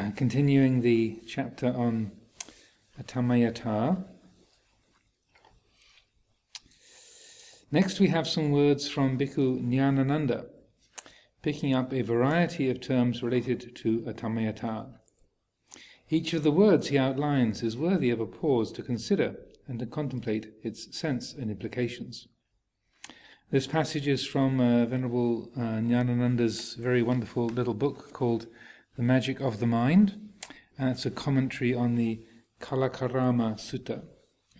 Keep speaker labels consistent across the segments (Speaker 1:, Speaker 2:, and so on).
Speaker 1: Uh, continuing the chapter on Atamayata. Next, we have some words from Bhikkhu Nyanananda, picking up a variety of terms related to Atamayata. Each of the words he outlines is worthy of a pause to consider and to contemplate its sense and implications. This passage is from uh, Venerable uh, Nyanananda's very wonderful little book called The Magic of the Mind, and it's a commentary on the Kalakarama Sutta.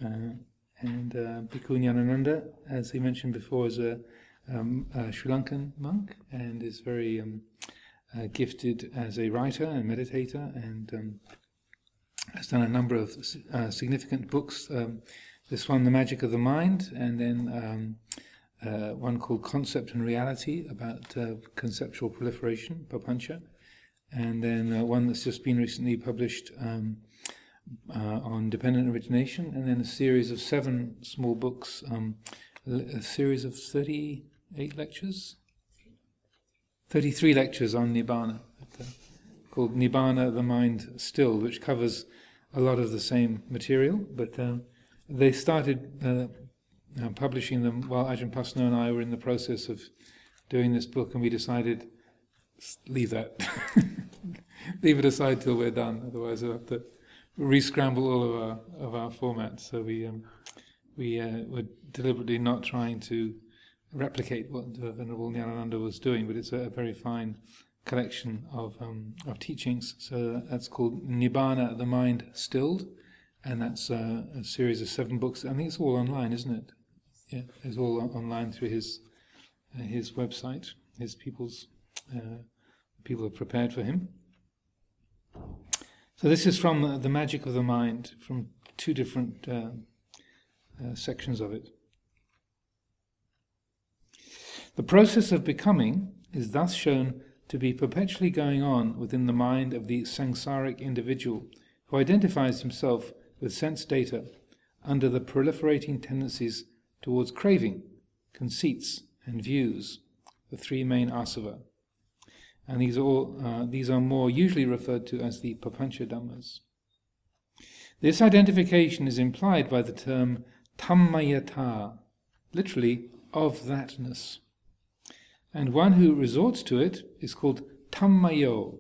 Speaker 1: Uh, and uh, Bhikkhu Nyanananda, as he mentioned before, is a, um, a Sri Lankan monk and is very um, uh, gifted as a writer and meditator and um, has done a number of uh, significant books. Um, this one, The Magic of the Mind, and then um, uh, one called Concept and Reality about uh, conceptual proliferation, Papancha, and then uh, one that's just been recently published. Um, uh, on dependent origination, and then a series of seven small books, um, a series of 38 lectures, 33 lectures on Nibbana, called Nibbana, the Mind Still, which covers a lot of the same material, but uh, they started uh, uh publishing them while Ajahn Pasanno and I were in the process of doing this book, and we decided, leave that. leave it aside till we're done, otherwise we'll have to re-scramble all of our of our formats. So we um, we uh, were deliberately not trying to replicate what the Venerable Nyanananda was doing, but it's a, a very fine collection of um, of teachings. So that's called Nibbana, the Mind Stilled, and that's uh, a series of seven books. I think it's all online, isn't it? Yeah, it's all online through his uh, his website. His people's uh, people have prepared for him. So this is from the magic of the mind, from two different uh, uh, sections of it. The process of becoming is thus shown to be perpetually going on within the mind of the samsaric individual who identifies himself with sense data under the proliferating tendencies towards craving, conceits, and views, the three main asava and these are, all, uh, these are more usually referred to as the Papancha Dhammas. This identification is implied by the term tammayata, literally of thatness. And one who resorts to it is called tammayo,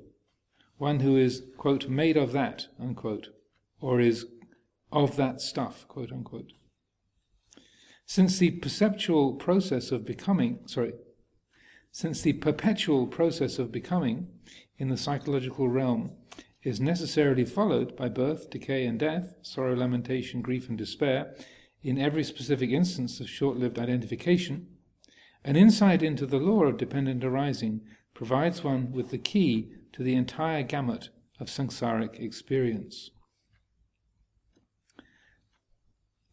Speaker 1: one who is, quote, made of that, unquote, or is of that stuff, quote unquote. Since the perceptual process of becoming, sorry, since the perpetual process of becoming in the psychological realm is necessarily followed by birth, decay, and death, sorrow, lamentation, grief, and despair, in every specific instance of short lived identification, an insight into the law of dependent arising provides one with the key to the entire gamut of samsaric experience.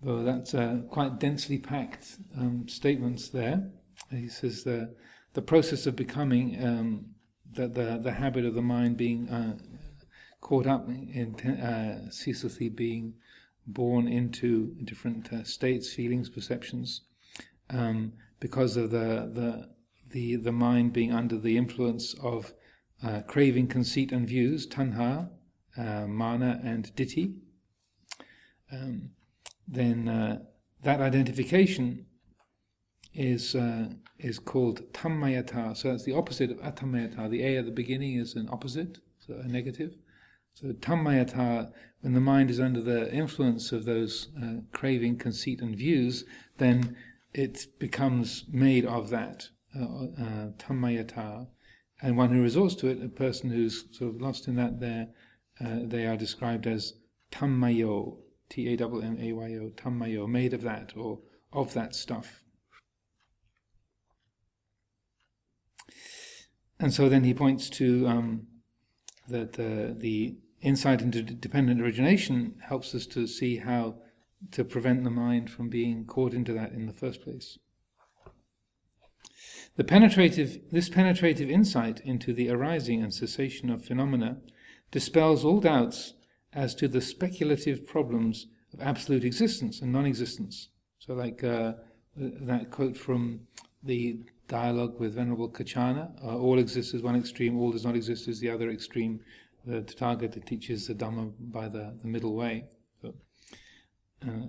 Speaker 1: Though that's uh, quite densely packed um, statements there. He says the the process of becoming, um, the, the, the habit of the mind being uh, caught up in uh, ceaselessly being born into different uh, states, feelings, perceptions, um, because of the, the, the, the mind being under the influence of uh, craving, conceit, and views, tanha, uh, mana, and ditthi, um, then uh, that identification is uh, is called tammayata. So that's the opposite of atamayata. The a at the beginning is an opposite, so a negative. So tammayata, when the mind is under the influence of those uh, craving, conceit, and views, then it becomes made of that uh, uh, tammayata. And one who resorts to it, a person who's sort of lost in that, there uh, they are described as tammayo, T A M M A Y O, tammayo, made of that or of that stuff. And so then he points to um, that uh, the insight into dependent origination helps us to see how to prevent the mind from being caught into that in the first place. The penetrative, this penetrative insight into the arising and cessation of phenomena dispels all doubts as to the speculative problems of absolute existence and non existence. So, like uh, that quote from the dialogue with Venerable Kachana. Uh, all exists as one extreme, all does not exist as the other extreme. the Tathagata teaches the Dhamma by the, the middle way. So, uh,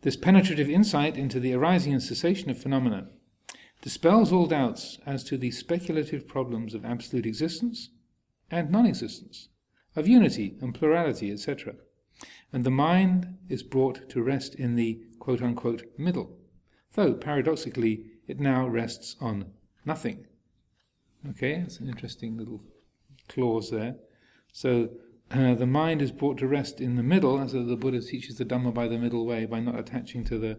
Speaker 1: this penetrative insight into the arising and cessation of phenomena dispels all doubts as to the speculative problems of absolute existence and non existence, of unity and plurality, etc. And the mind is brought to rest in the quote unquote middle, though paradoxically it now rests on nothing. Okay, that's an interesting little clause there. So uh, the mind is brought to rest in the middle, as the Buddha teaches the Dhamma by the middle way, by not attaching to the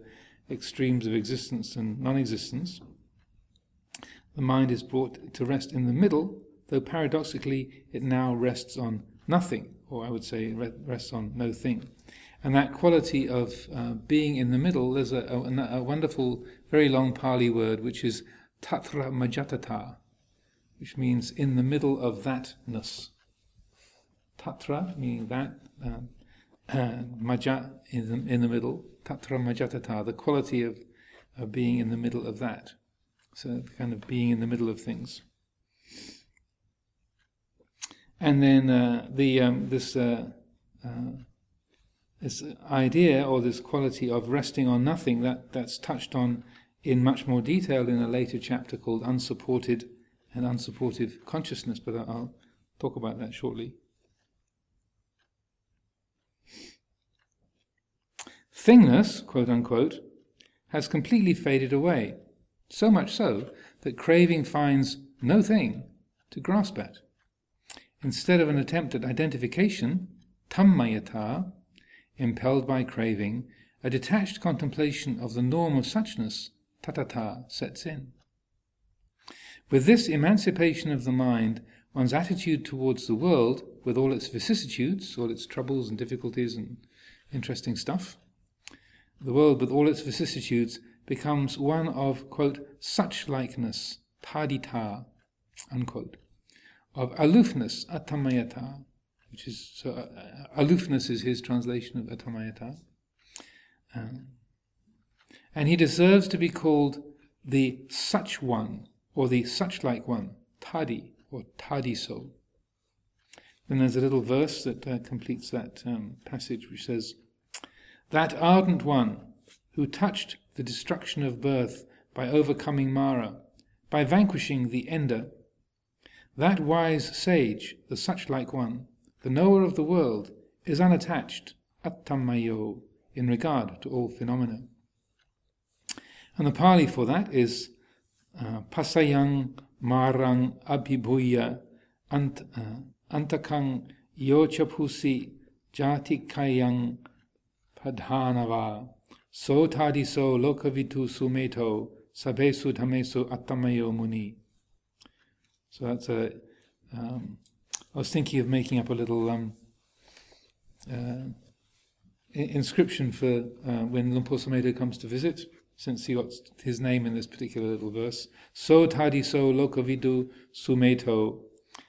Speaker 1: extremes of existence and non existence. The mind is brought to rest in the middle, though paradoxically it now rests on nothing, or I would say rests on no thing. And that quality of uh, being in the middle, there's a, a, a, wonderful, very long Pali word which is tatra majatata, which means in the middle of thatness. Tatra, meaning that, um, maja, in the, in the middle, tatra majatata, the quality of, of being in the middle of that. So, kind of being in the middle of things. And then uh, the um, this uh, uh, this idea or this quality of resting on nothing that that's touched on in much more detail in a later chapter called unsupported and unsupportive consciousness. But I'll talk about that shortly. Thingness, quote unquote, has completely faded away, so much so that craving finds no thing to grasp at. Instead of an attempt at identification, tammayata, impelled by craving, a detached contemplation of the norm of suchness, tathata, sets in. With this emancipation of the mind, one's attitude towards the world, with all its vicissitudes, all its troubles and difficulties and interesting stuff, the world with all its vicissitudes becomes one of, quote, such likeness, tadita, unquote of aloofness, atamayata, which is so uh, aloofness is his translation of atamayata. Um, and he deserves to be called the such one or the such like one, tadi or tadi tadiso. Then there's a little verse that uh, completes that um, passage which says, That ardent one who touched the destruction of birth by overcoming Mara, by vanquishing the Ender, that wise sage, the such-like one, the knower of the world, is unattached, attamayo, in regard to all phenomena. And the Pali for that is uh, pasayang marang abhibhuya ant, uh, antakang yochapusi jatikayang padhanava so tadiso lokavidu sumedho sabesu dhamesu attamayo muni. So that's a. Um, I was thinking of making up a little um, uh, inscription for uh, when Sumedho comes to visit, since he got his name in this particular little verse. So tadi so lokavidu sumedho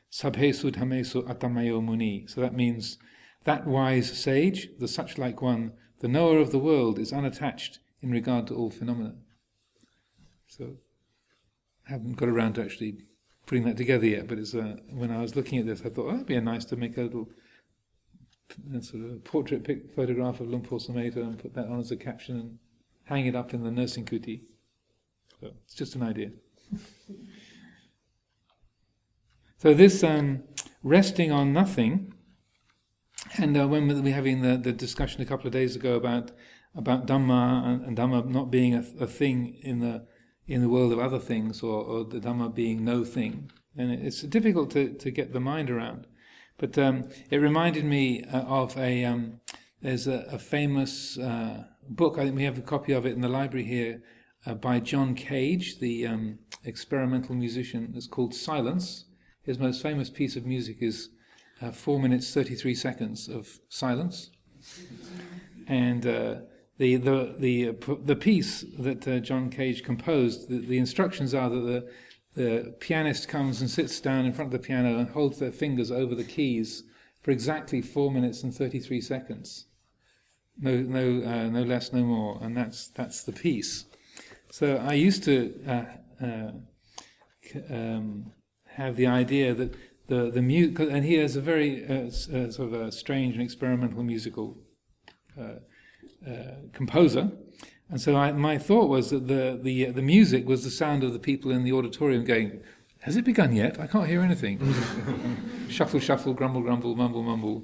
Speaker 1: sabhesu dhamesu atamayo muni. So that means that wise sage, the such like one, the knower of the world, is unattached in regard to all phenomena. So I haven't got around to actually putting that together yet, but it's uh, when I was looking at this, I thought oh, that'd be nice to make a little sort of portrait pic- photograph of Luang Por and put that on as a caption and hang it up in the nursing kuti. So it's just an idea. so this um, resting on nothing, and uh, when we were having the, the discussion a couple of days ago about about Dhamma and, and Dhamma not being a, a thing in the in the world of other things or, or the Dhamma being no thing. And it's difficult to, to get the mind around. But um, it reminded me uh, of a, um, there's a, a famous uh, book, I think we have a copy of it in the library here, uh, by John Cage, the um, experimental musician. It's called Silence. His most famous piece of music is uh, 4 minutes 33 seconds of silence. And uh, the the the the piece that uh, John Cage composed. The, the, instructions are that the the pianist comes and sits down in front of the piano and holds their fingers over the keys for exactly four minutes and thirty three seconds. No no uh, no less no more, and that's that's the piece. So I used to uh, uh, um, have the idea that the the mu- and he is a very uh, uh, sort of a strange and experimental musical composer. And so I, my thought was that the, the, the music was the sound of the people in the auditorium going, Has it begun yet? I can't hear anything. shuffle, shuffle, grumble, grumble, mumble, mumble.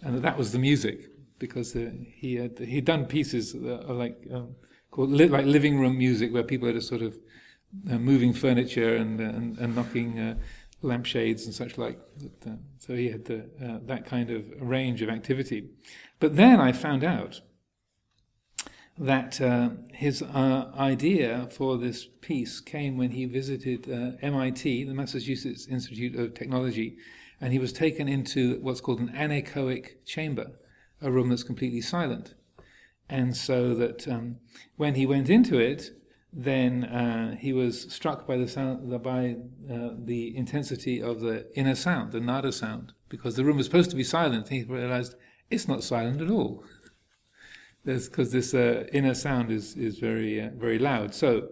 Speaker 1: And that, that was the music because uh, he had he'd done pieces like um, called li- like living room music where people are just sort of uh, moving furniture and, and, and knocking uh, lampshades and such like. Uh, so he had the, uh, that kind of range of activity. But then I found out that uh, his uh, idea for this piece came when he visited uh, MIT, the Massachusetts Institute of Technology, and he was taken into what's called an anechoic chamber, a room that's completely silent. And so that um, when he went into it, then uh, he was struck by the sound, by uh, the intensity of the inner sound, the nada sound, because the room was supposed to be silent. And He realized it's not silent at all because this uh, inner sound is is very uh, very loud. So,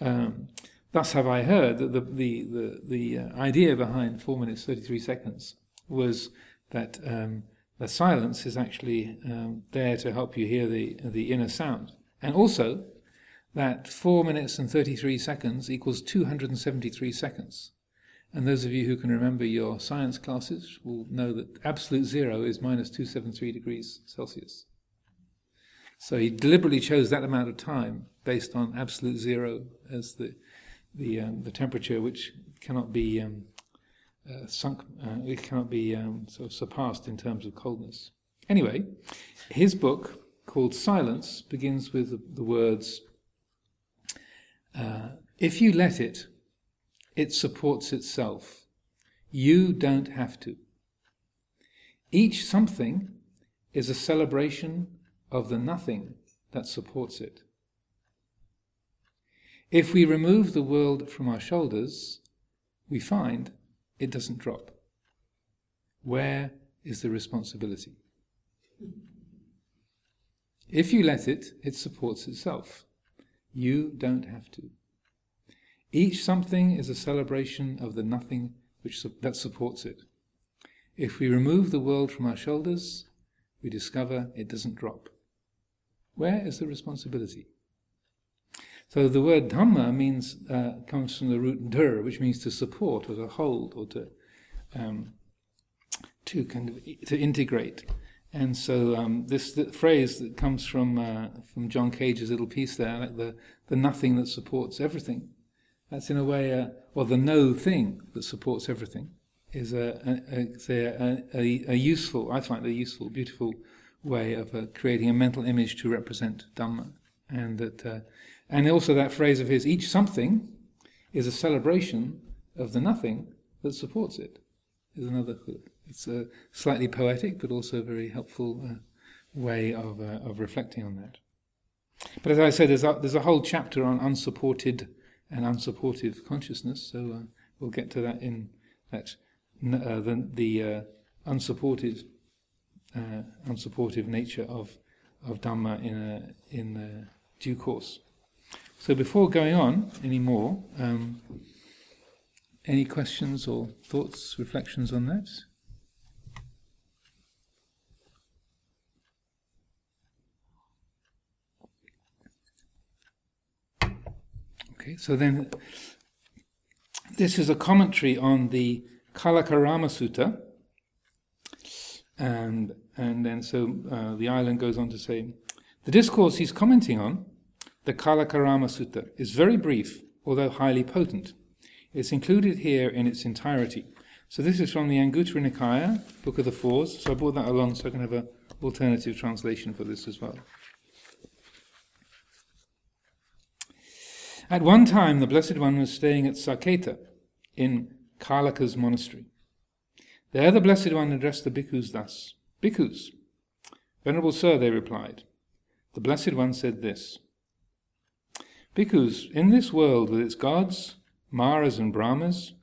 Speaker 1: um, thus have I heard that the the the, the uh, idea behind four minutes thirty three seconds was that um, the silence is actually um, there to help you hear the the inner sound, and also that four minutes and thirty three seconds equals two hundred and seventy three seconds. And those of you who can remember your science classes will know that absolute zero is minus 273 degrees Celsius. So he deliberately chose that amount of time based on absolute zero as the the um, the temperature which cannot be um, uh, sunk, uh, it cannot be um, sort of surpassed in terms of coldness. Anyway, his book called Silence begins with the, the words, uh, "If you let it, it supports itself. You don't have to. Each something is a celebration." Of the nothing that supports it. If we remove the world from our shoulders, we find it doesn't drop. Where is the responsibility? If you let it, it supports itself. You don't have to. Each something is a celebration of the nothing which that supports it. If we remove the world from our shoulders, we discover it doesn't drop. Where is the responsibility? So the word dhamma means uh, comes from the root dur, which means to support or to hold or to um, to kind of to integrate. And so um, this phrase that comes from uh, from John Cage's little piece there, like the the nothing that supports everything. That's in a way, uh, or the no thing that supports everything, is a, a, a a, a, a useful. I find a useful, beautiful way of uh, creating a mental image to represent Dhamma. And that, uh, and also that phrase of his, each something is a celebration of the nothing that supports it. Is another. It's a slightly poetic, but also a very helpful uh, way of uh, of reflecting on that. But as I said, there's a, there's a whole chapter on unsupported and unsupportive consciousness. So uh, we'll get to that in that uh, the, the unsupported uh, unsupportive nature of of Dhamma in a, in due course. So before going on any more, um, any questions or thoughts, reflections on that? Okay, so then this is a commentary on the Kalakarama Sutta, and and then so uh, the island goes on to say, the discourse he's commenting on, the Kalakarama Sutta, is very brief, although highly potent. It's included here in its entirety. So this is from the Anguttara Nikaya, Book of the Fours. So I brought that along so I can have an alternative translation for this as well. At one time, the Blessed One was staying at Saketa in Kalaka's monastery. There the Blessed One addressed the bhikkhus thus Bhikkhus, Venerable Sir, they replied, the Blessed One said this Bhikkhus, in this world with its gods, Maras and Brahmas,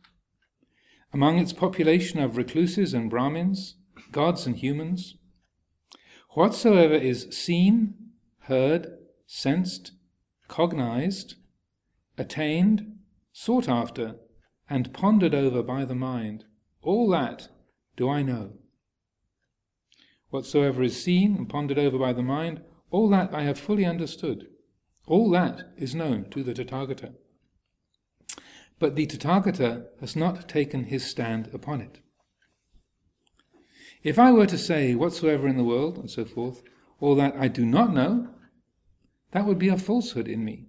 Speaker 1: among its population of recluses and Brahmins, gods and humans, whatsoever is seen, heard, sensed, cognized, attained, sought after, and pondered over by the mind, All that do I know. Whatsoever is seen and pondered over by the mind, all that I have fully understood. All that is known to the Tathagata. But the Tathagata has not taken his stand upon it. If I were to say whatsoever in the world, and so forth, all that I do not know, that would be a falsehood in me.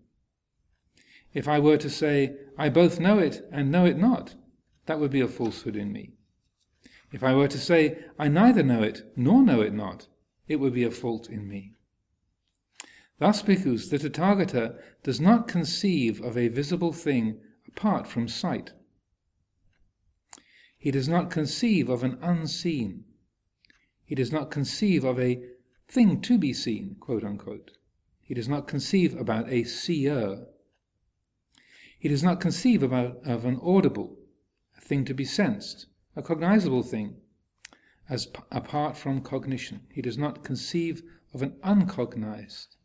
Speaker 1: If I were to say, I both know it and know it not, that would be a falsehood in me. If I were to say, I neither know it nor know it not, it would be a fault in me. Thus, bhikkhus, the Tathagata does not conceive of a visible thing apart from sight. He does not conceive of an unseen. He does not conceive of a thing to be seen, quote unquote. He does not conceive about a seer. He does not conceive about, of an audible, a thing to be sensed, a cognizable thing, as p- apart from cognition. He does not conceive of an uncognized.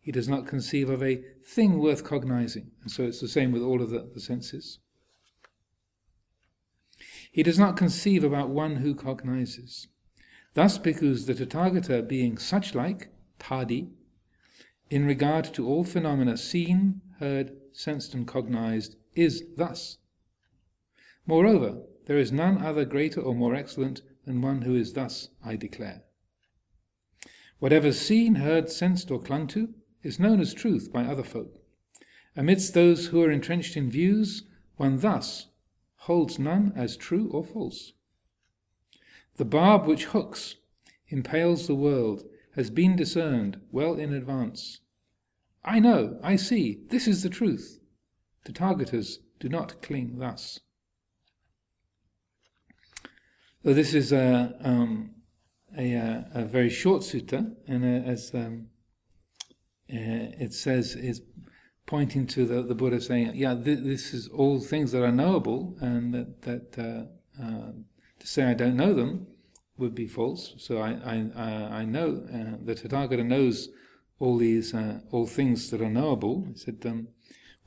Speaker 1: He does not conceive of a thing worth cognizing. And so it's the same with all of the, the senses. He does not conceive about one who cognizes. Thus, because the Tathagata being such like, tadi, in regard to all phenomena seen, heard, sensed, and cognized, is thus. Moreover, there is none other greater or more excellent than one who is thus, I declare. Whatever seen, heard, sensed, or clung to is known as truth by other folk. Amidst those who are entrenched in views, one thus holds none as true or false. The barb which hooks, impales the world, has been discerned well in advance. I know, I see, this is the truth. The Tathagatas do not cling thus. So this is a, um, a, a, very short sutta, and uh, as um, uh, it says, is pointing to the, the Buddha saying, "Yeah, th- this is all things that are knowable, and that, that uh, uh, to say I don't know them would be false. So I I, I know uh, the Tathagata knows all these uh, all things that are knowable." He said, um,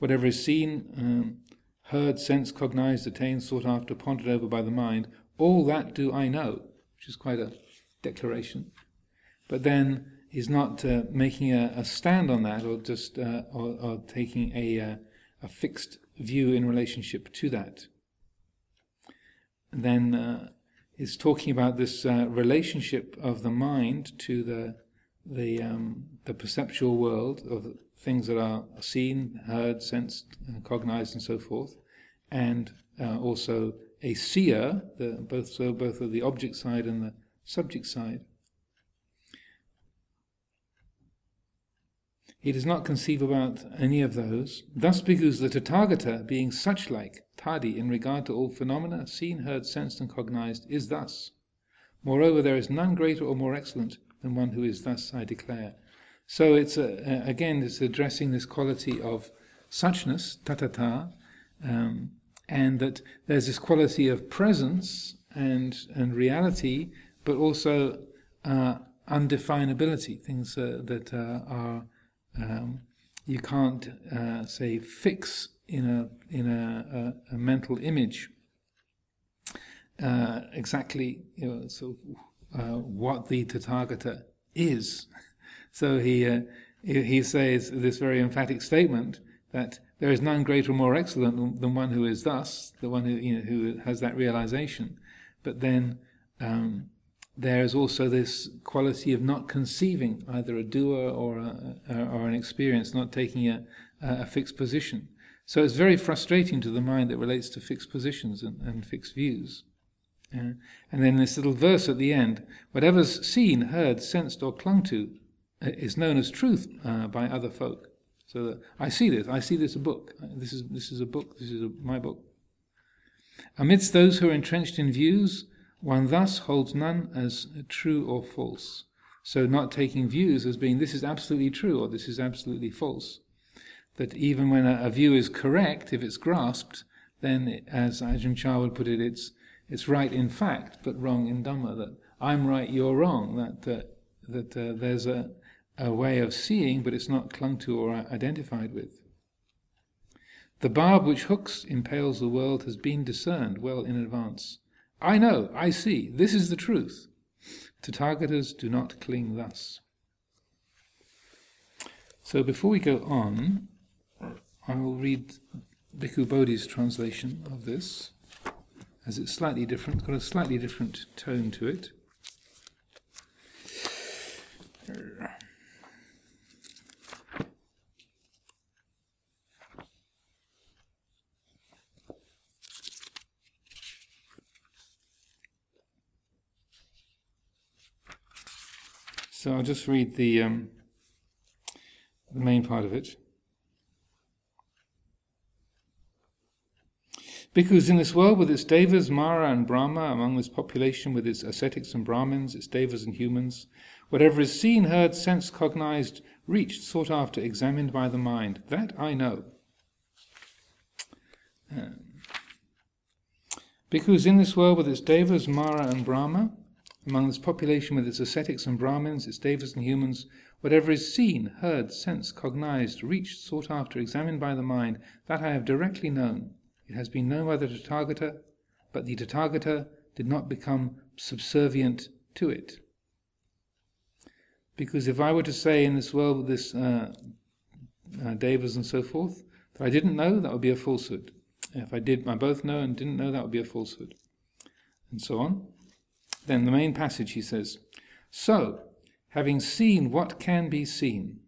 Speaker 1: "Whatever is seen, um, heard, sensed, cognized, attained, sought after, pondered over by the mind, all that do I know, which is quite a declaration. But then he's not uh, making a, a, stand on that or just uh, or, or, taking a, uh, a fixed view in relationship to that. then uh, he's talking about this uh, relationship of the mind to the the um, the perceptual world of things that are seen, heard, sensed, cognized, and so forth, and uh, also a seer, the, both so both of the object side and the subject side. He does not conceive about any of those. Thus, because the Tathagata, being such like, tadi, in regard to all phenomena, seen, heard, sensed, and cognized, is thus. Moreover, there is none greater or more excellent than one who is thus, I declare. So it's a, again, it's addressing this quality of suchness, tathata, um, and that there's this quality of presence and and reality, but also uh, undefinability, things uh, that uh, are um, you can't uh, say fix in a in a, a, a mental image uh, exactly you know so uh, what the Tathagata is. So he he says this very emphatic statement that there is none greater or more excellent than one who is thus, the one who, you know, who has that realization. But then um, there is also this quality of not conceiving either a doer or, a, or an experience, not taking a, a, fixed position. So it's very frustrating to the mind that relates to fixed positions and, and fixed views. And then this little verse at the end whatever's seen, heard, sensed, or clung to uh, is known as truth uh, by other folk. So I see this. I see this a book. This is this is a book. This is a, my book. Amidst those who are entrenched in views, one thus holds none as true or false. So not taking views as being this is absolutely true or this is absolutely false. That even when a, a view is correct, if it's grasped, then it, as Ajahn Chah would put it, it's it's right in fact, but wrong in Dhamma. That I'm right, you're wrong. That uh, that uh, there's a a way of seeing, but it's not clung to or identified with. The barb which hooks, impales the world has been discerned well in advance. I know, I see, this is the truth. Tathagatas do not cling thus. So before we go on, I will read Bhikkhu Bodhi's translation of this, as it's slightly different, got a slightly different tone to it. So I'll just read the um, the main part of it. Because in this world with its devas, Mara and Brahma, among this population with its ascetics and Brahmins, its devas and humans, whatever is seen, heard, sensed, cognized, reached, sought after, examined by the mind, that I know. Um, Bhikkhus in this world with its devas, Mara and Brahma, among this population with its ascetics and Brahmins, its devas and humans, whatever is seen, heard, sensed, cognized, reached, sought after, examined by the mind, that I have directly known. It has been known by the Tathagata, but the Tathagata did not become subservient to it. Because if I were to say in this world with this uh, uh, devas and so forth, that I didn't know, that would be a falsehood. If I did, I both know and didn't know, that would be a falsehood. And so on. Then the main passage he says, So, having seen what can be seen,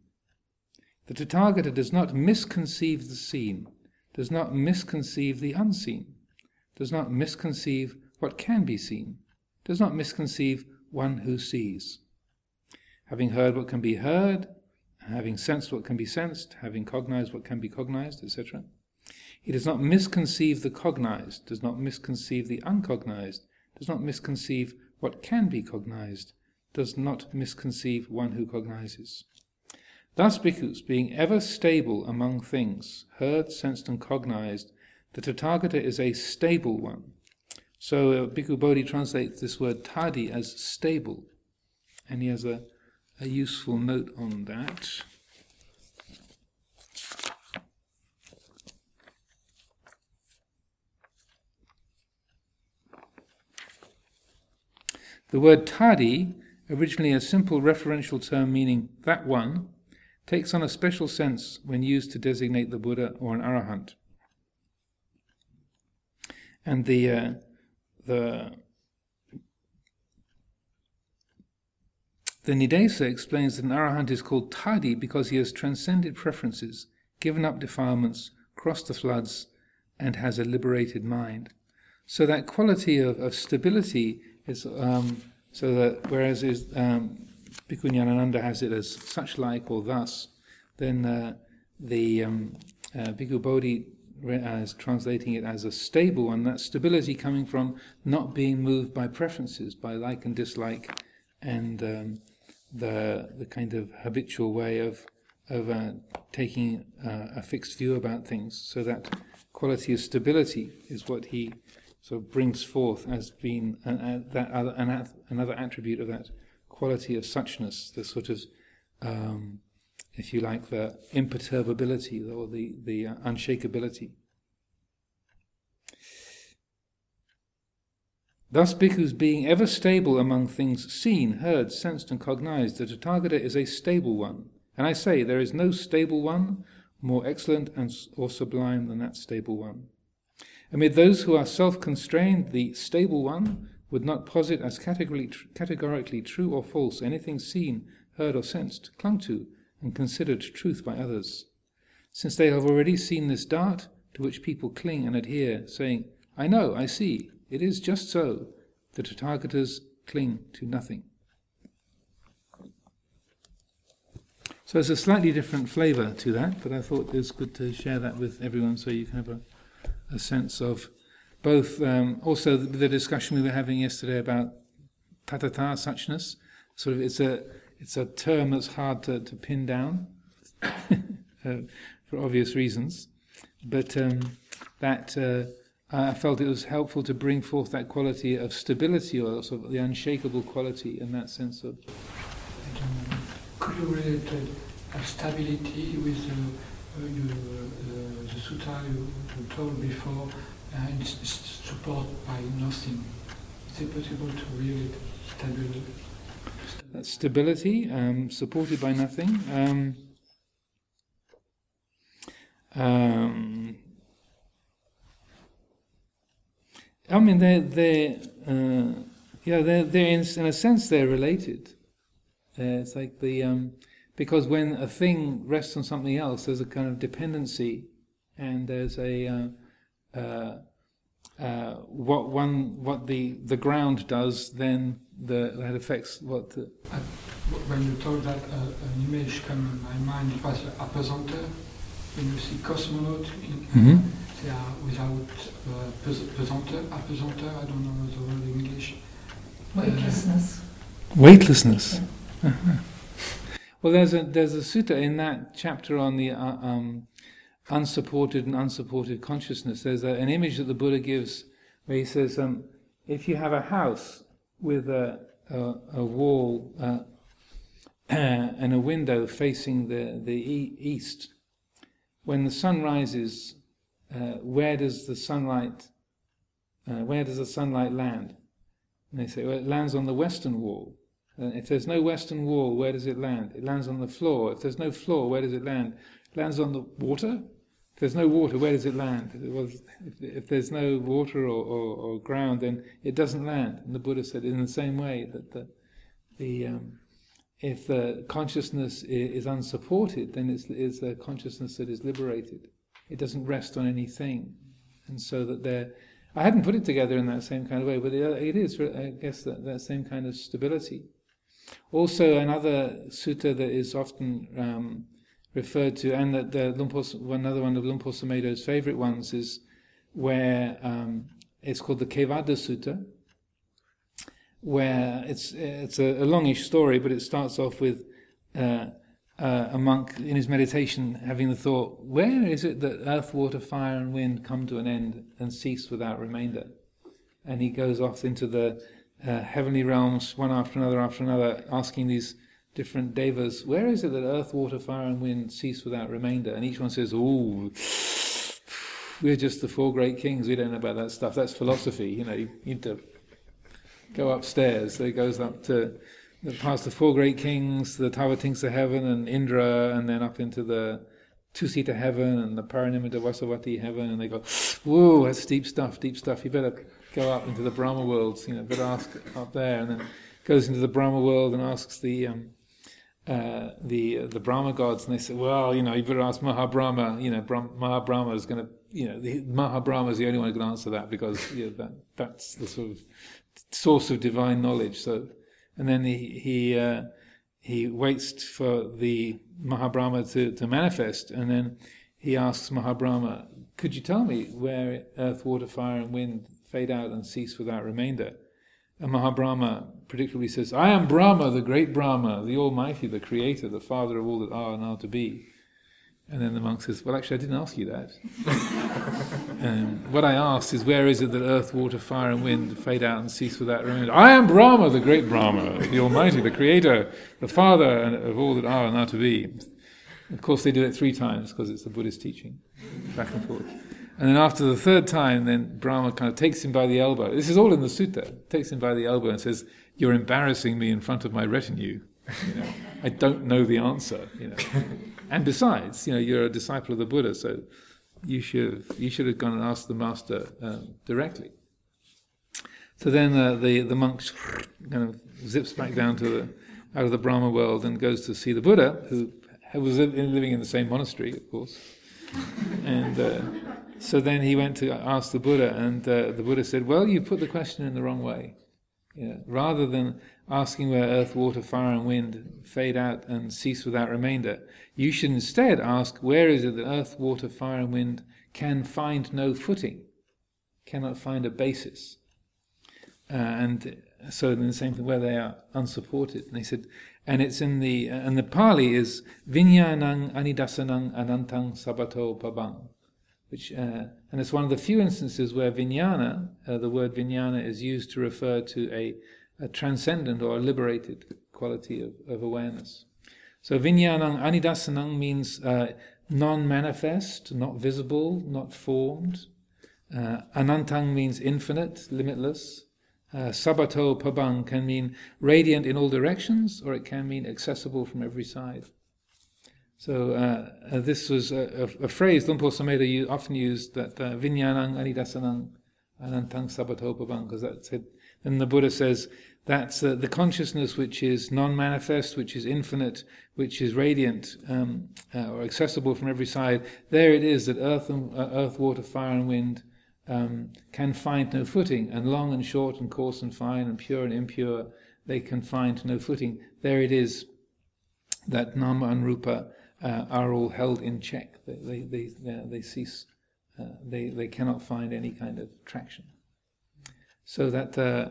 Speaker 1: the Tathagata does not misconceive the seen, does not misconceive the unseen, does not misconceive what can be seen, does not misconceive one who sees. Having heard what can be heard, having sensed what can be sensed, having cognized what can be cognized, etc. He does not misconceive the cognized, does not misconceive the uncognized, does not misconceive what can be cognized does not misconceive one who cognizes. Thus, bhikkhus, being ever stable among things, heard, sensed, and cognized, the Tathagata is a stable one. So, uh, Bhikkhu Bodhi translates this word tadi as stable, and he has a, a useful note on that. The word tadi, originally a simple referential term meaning that one, takes on a special sense when used to designate the Buddha or an arahant. And the uh, the the Niddesa explains that an arahant is called tadi because he has transcended preferences, given up defilements, crossed the floods, and has a liberated mind. So that quality of, of stability it's, um, so that whereas is, um, Bhikkhu has it as such like or thus, then uh, the um, uh, Bhikkhu Bodhi is translating it as a stable one, that stability coming from not being moved by preferences, by like and dislike, and um, the the kind of habitual way of of uh, taking uh, a fixed view about things. So that quality of stability is what he so brings forth as being an, an, that other, an, another attribute of that quality of suchness, the sort of, um, if you like, the imperturbability or the, the uh, unshakability. Thus, bhikkhus being ever stable among things seen, heard, sensed, and cognized, the Tathagata is a stable one. And I say, there is no stable one more excellent and, or sublime than that stable one. Amid those who are self constrained, the stable one would not posit as categorically, true or false anything seen, heard, or sensed, clung to, and considered truth by others. Since they have already seen this dart to which people cling and adhere, saying, I know, I see, it is just so, the Tathagatas cling to nothing. So it's a slightly different flavour to that, but I thought it was good to share that with everyone so you can have a a sense of both, um, also the, the, discussion we were having yesterday about tathata suchness. Sort of, it's a it's a term that's hard to, to pin down uh, for obvious reasons, but um, that uh, I felt it was helpful to bring forth that quality of stability, or sort of the unshakable quality, in that sense of.
Speaker 2: Could you relate uh, stability with uh, you, uh, the sutta you, you told before, and it's supported by nothing. is it possible to really it stability?
Speaker 1: That's stability, um, supported by nothing. Um, um, I mean, they're, they're uh, yeah, they're, they're in, in, a sense they're related. Uh, it's like the um, because when a thing rests on something else, there's a kind of dependency, and there's a uh, uh, uh what one what the the ground does, then the, that affects what. The
Speaker 2: when you told that, uh, an image came in my mind. It was apesanteur. When you see cosmonaut in, mm-hmm. they are without uh, pesanteur, apesanteur. I don't know the word in English.
Speaker 3: Weightlessness.
Speaker 1: Weightlessness. Yeah. Uh-huh. Well, there's a there's a sutta in that chapter on the uh, um, unsupported and unsupported consciousness. There's a, an image that the Buddha gives where he says, um, if you have a house with a a, a wall uh, and a window facing the the e- east, when the sun rises, uh, where does the sunlight uh, where does the sunlight land? And they say, well, it lands on the western wall. Uh, if there's no western wall, where does it land? It lands on the floor. If there's no floor, where does it land? It lands on the water. If there's no water, where does it land? Well, if, if, there's no water or, or, or, ground, then it doesn't land. And the Buddha said in the same way that the, the um, if the consciousness is unsupported, then it's, it's a consciousness that is liberated. It doesn't rest on anything, and so that there I hadn't put it together in that same kind of way, but it, it is, I guess, that, that same kind of stability. Also, another sutta that is often um, referred to, and that the Luang Por's, another one of Sumedho's favorite ones, is where um, it's called the Kevaddha Sutta, where it's it's a, a longish story, but it starts off with uh, uh, a monk in his meditation having the thought, where is it that earth, water, fire, and wind come to an end and cease without remainder? And he goes off into the uh, heavenly realms, one after another after another, asking these different devas, where is it that earth, water, fire, and wind cease without remainder? And each one says, oh, we're just the four great kings, we don't know about that stuff. That's philosophy, you know, you need to go upstairs. So he goes up to past the four great kings, the Tavatimsa heaven and Indra, and then up into the Tusita heaven and the Paranimmita Vasavatti heaven, and they go, whoa, that's deep stuff, deep stuff. You better go up into the Brahma worlds, you know, better ask up there, and then goes into the Brahma world and asks the um, uh, the uh, the Brahma gods, and they say, well, you know, you better ask Mahabrahma. You know, Brahm, Mahabrahma is going to, you know, the, Mahabrahma is the only one who can answer that because you know, that that's the sort of source of divine knowledge. So and then he he uh, he waits for the Mahabrahma to, to manifest, and then he asks Mahabrahma, "Could you tell me where earth, water, fire, and wind fade out and cease without remainder?" And Mahabrahma predictably says, "I am Brahma, the great Brahma, the Almighty, the Creator, the Father of all that are and are to be." And then the monk says, Well, actually, I didn't ask you that. um, what I asked is, Where is it that earth, water, fire, and wind fade out and cease without remainder? I am Brahma, the great Brahma, the Almighty, the Creator, the Father of all that are and are to be. Of course, they do it three times because it's the Buddhist teaching, back and forth. And then after the third time, then Brahma kind of takes him by the elbow. This is all in the sutta. Takes him by the elbow and says, "You're embarrassing me in front of my retinue. You know, I don't know the answer. You know." And besides, you know, you're a disciple of the Buddha, so you should you should have gone and asked the master um, directly. So then uh, the the monk kind of zips back down to the out of the Brahma world and goes to see the Buddha, who was living in the same monastery, of course. and uh, so then he went to ask the Buddha, and uh, the Buddha said, "Well, you put the question in the wrong way. You know, rather than asking where earth, water, fire, and wind fade out and cease without remainder, you should instead ask where is it that earth, water, fire, and wind can find no footing, cannot find a basis. Uh, and so in the same thing where they are unsupported. And they said, and it's in the and the Pali is vinyanang anidasanang anantang sabato pabang, which uh, and it's one of the few instances where vijnana, uh, the word vijnana, is used to refer to a a transcendent or a liberated quality of, of awareness. So vinyanang anidasanang means uh, non-manifest, not visible, not formed. Uh, anantang means infinite, limitless. uh, sabato pabang can mean radiant in all directions, or it can mean accessible from every side. So uh, uh, this was a, a, a phrase Luang Por Sumedho often used that uh, vinyanang anidasanang anantang sabato pabang, because that's it. And the Buddha says that's uh, the consciousness which is non-manifest, which is infinite, which is radiant um, uh, or accessible from every side. There it is that earth, and, uh, earth, water, fire, and wind um, can find no footing, and long and short, and coarse and fine, and pure and impure, they can find no footing. There it is that nama and rupa uh, are all held in check. They they they, they, cease. Uh, they they cannot find any kind of traction. So that uh,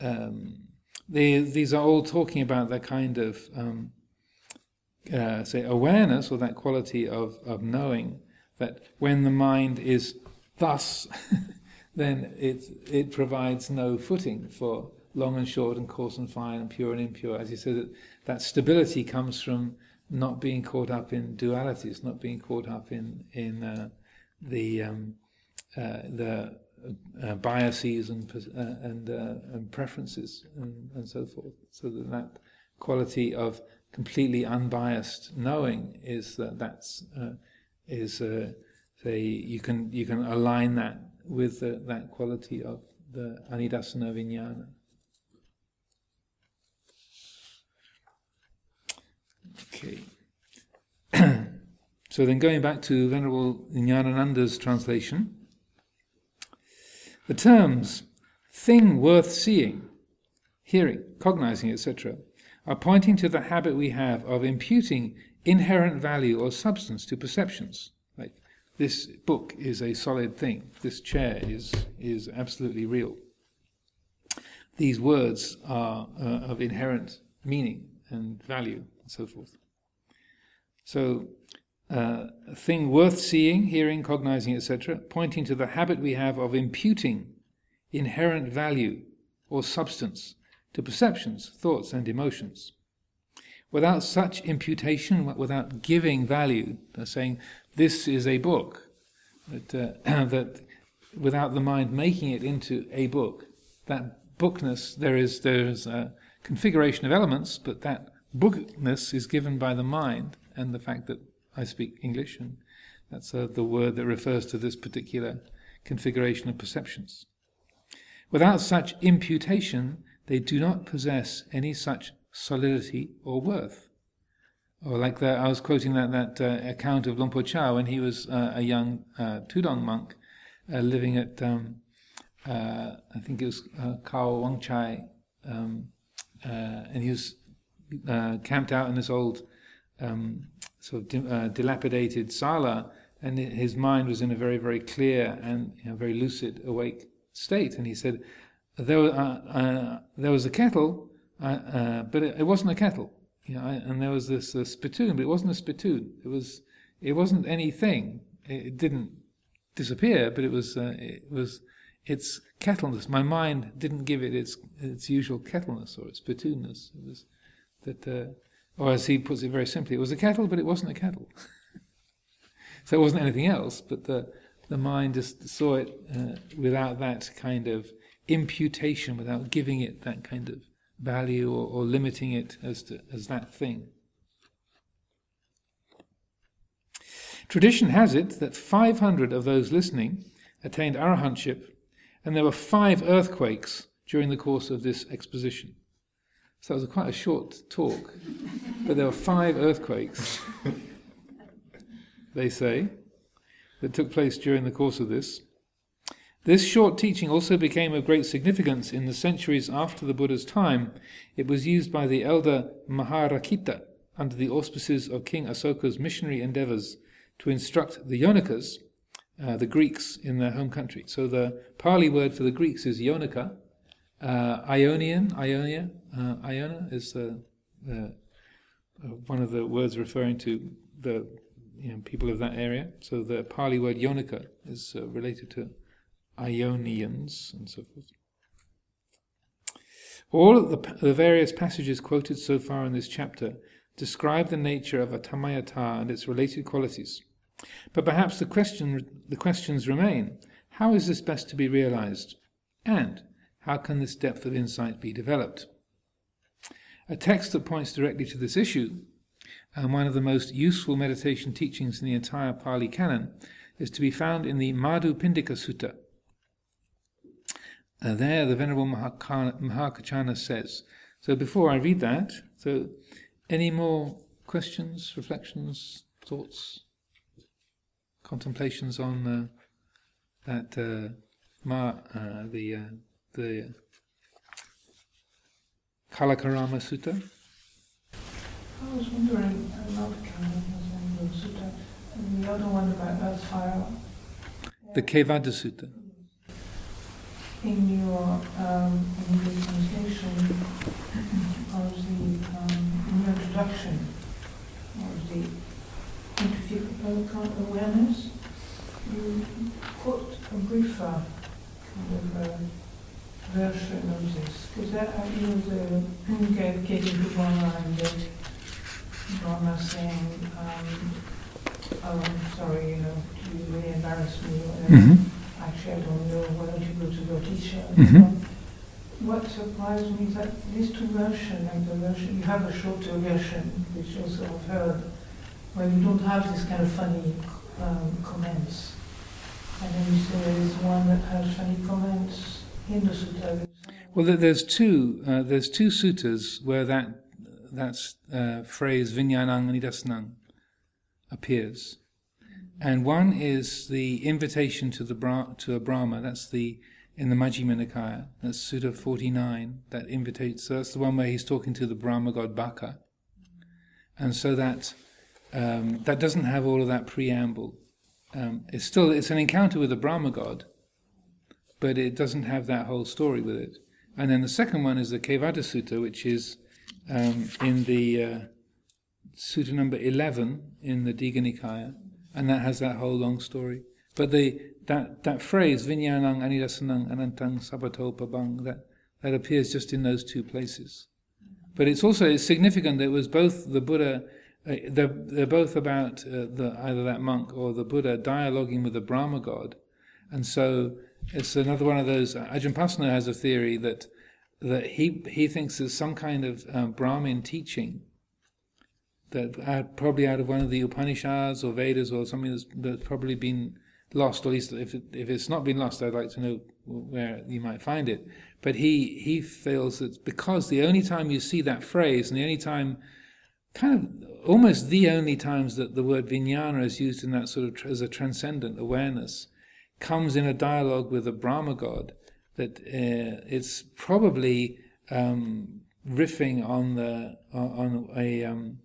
Speaker 1: um, they, these are all talking about that kind of um, uh, say awareness or that quality of of knowing that when the mind is thus, then it it provides no footing for long and short and coarse and fine and pure and impure. As you said, that, that stability comes from not being caught up in dualities, not being caught up in in uh, the um, uh, the uh, biases and uh, and, uh, and, preferences and, and, so forth. So that that quality of completely unbiased knowing is that that's uh, is say you can you can align that with that quality of the anidasana vijnana. Okay. so then going back to Venerable Jnanananda's translation, the terms thing worth seeing, hearing, cognizing, etc., are pointing to the habit we have of imputing inherent value or substance to perceptions. Like this book is a solid thing, this chair is, is absolutely real. These words are uh, of inherent meaning and value so forth. So, uh, a thing worth seeing, hearing, cognizing, etc., pointing to the habit we have of imputing inherent value or substance to perceptions, thoughts, and emotions. Without such imputation, without giving value, saying this is a book, that, uh, that without the mind making it into a book, that bookness there is there is a configuration of elements, but that bookness is given by the mind and the fact that I speak English, and that's uh, the word that refers to this particular configuration of perceptions. Without such imputation, they do not possess any such solidity or worth. Or like the, I was quoting that, that uh, account of Luang Por Chah when he was uh, a young uh, Tudong monk uh, living at, um, uh, I think it was uh, Khao Wang Chai, um, uh, and he was camped out in this old um, sort of di- uh, dilapidated sala, and his mind was in a very, very clear and you know, very lucid, awake state. And he said, there, uh, uh, there was a kettle, uh, uh, but it, it, wasn't a kettle. You know, and there was this spittoon, but it wasn't a spittoon. It was, it wasn't anything. It, it didn't disappear, but it was, uh, it was its kettleness. My mind didn't give it its its usual kettleness or its spittoonness. It was that or as he puts it very simply, it was a kettle, but it wasn't a kettle. so it wasn't anything else, but the, the mind just saw it uh, without that kind of imputation, without giving it that kind of value or, or limiting it as, to, as that thing. Tradition has it that 500 of those listening attained arahantship, and there were five earthquakes during the course of this exposition. So it was quite a short talk, but there were five earthquakes, they say, that took place during the course of this. This short teaching also became of great significance in the centuries after the Buddha's time. It was used by the elder Maharakkhita under the auspices of King Asoka's missionary endeavors to instruct the Yonakas, uh, the Greeks, in their home country. So the Pali word for the Greeks is Yonika, uh, Ionian, Ionia, uh, Iona is uh, one of the words referring to the you know, people of that area. So the Pali word Yonika is uh, related to Ionians and so forth. All the, the various passages quoted so far in this chapter describe the nature of atammayata and its related qualities. But perhaps the question the questions remain: How is this best to be realized? And How can this depth of insight be developed? A text that points directly to this issue, and one of the most useful meditation teachings in the entire Pali Canon, is to be found in the Madhu Pindika Sutta. Uh, there, the Venerable Mahakaccana says. So, before I read that, so any more questions, reflections, thoughts, contemplations on uh, that uh, ma, uh, the uh, the Kalakarama Sutta?
Speaker 3: I was wondering about the Kalakarama Sutta and the other one about earth fire.
Speaker 1: The Kevaddha Sutta.
Speaker 3: In your um, English translation of the um, in your introduction of the intuitive awareness, you quote a briefer kind of uh, version of this, because uh, know the gave getting to Brahma and that Brahma saying, um, "Oh, I'm sorry, you know, you really embarrassed me."
Speaker 1: Mm-hmm.
Speaker 3: Actually, I don't know. Why don't you go to your teacher?
Speaker 1: Mhm.
Speaker 3: What surprised me is that these two versions, like the version you have a shorter version, which also I've heard, where you don't have this kind of funny um, comments. And then you say there is one that has funny comments in the sutta.
Speaker 1: Well, there's two. Uh, there's two suttas where that that's uh, phrase "vinyanang nidasnang" appears, and one is the invitation to the Bra- to a Brahma. That's the in the Majjhima Nikaya. That's Sutta 49. That invitates. So that's the one where he's talking to the Brahma god Baka, and so that um, that doesn't have all of that preamble. Um, it's still it's an encounter with the Brahma god, but it doesn't have that whole story with it. And then the second one is the Kevaddha Sutta, which is um, in the uh, Sutta number 11 in the Digha Nikaya, and that has that whole long story. But the that, that phrase, Vinyanang Anidasanang Anantang Sabato Pabang, that, that appears just in those two places. But it's also it's significant that it was both the Buddha, uh, they're, they're both about uh, the, either that monk or the Buddha dialoguing with the Brahma god. And so it's another one of those. Ajahn Pasanno has a theory that that he he thinks there's some kind of um, Brahmin teaching that out, probably out of one of the Upanishads or Vedas or something that's, that's probably been lost. Or at least if it, if it's not been lost, I'd like to know where you might find it. But he he feels that because the only time you see that phrase and the only time kind of almost the only times that the word vijnana is used in that sort of as a transcendent awareness comes in a dialogue with a Brahma god, that uh, it's probably um, riffing on the on a, um,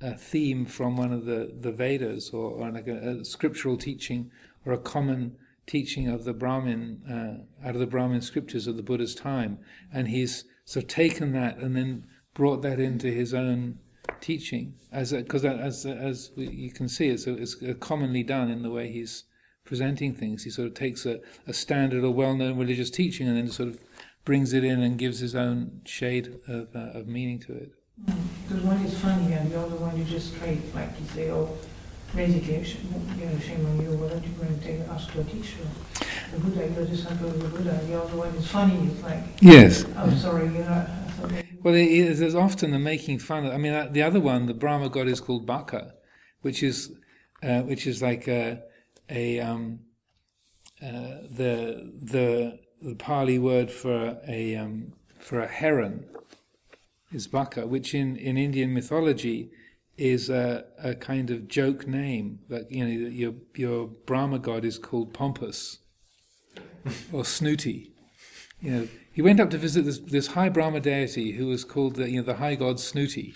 Speaker 1: a theme from one of the, the Vedas or, or like a, a scriptural teaching or a common teaching of the Brahmin uh, out of the Brahmin scriptures of the Buddha's time, and he's sort of taken that and then brought that into his own teaching as because as as we, you can see it's, it's commonly done in the way he's presenting things. He sort of takes a, a standard or well-known religious teaching and then sort of brings it in and gives his own shade of, uh, of meaning to it.
Speaker 3: Because one is funny and the other one you just straight, like you say, oh, basically, you know, shame on you, why don't you go and take, ask your teacher? The Buddha, you're a disciple of the Buddha. The other one is funny, it's like,
Speaker 1: Yes.
Speaker 3: I'm oh, sorry, you know,
Speaker 1: Well, it is, there's often the making fun of. I mean, uh, the other one, the Brahma god, is called Baka, which is uh, which is like a, a um, uh, the the the Pali word for a um, for a heron is Baka, which in, in Indian mythology is a, a kind of joke name. That you know, your your Brahma god is called Pompous or Snooty. You know, he went up to visit this, this high Brahma deity who was called the, you know, the high god Snooty,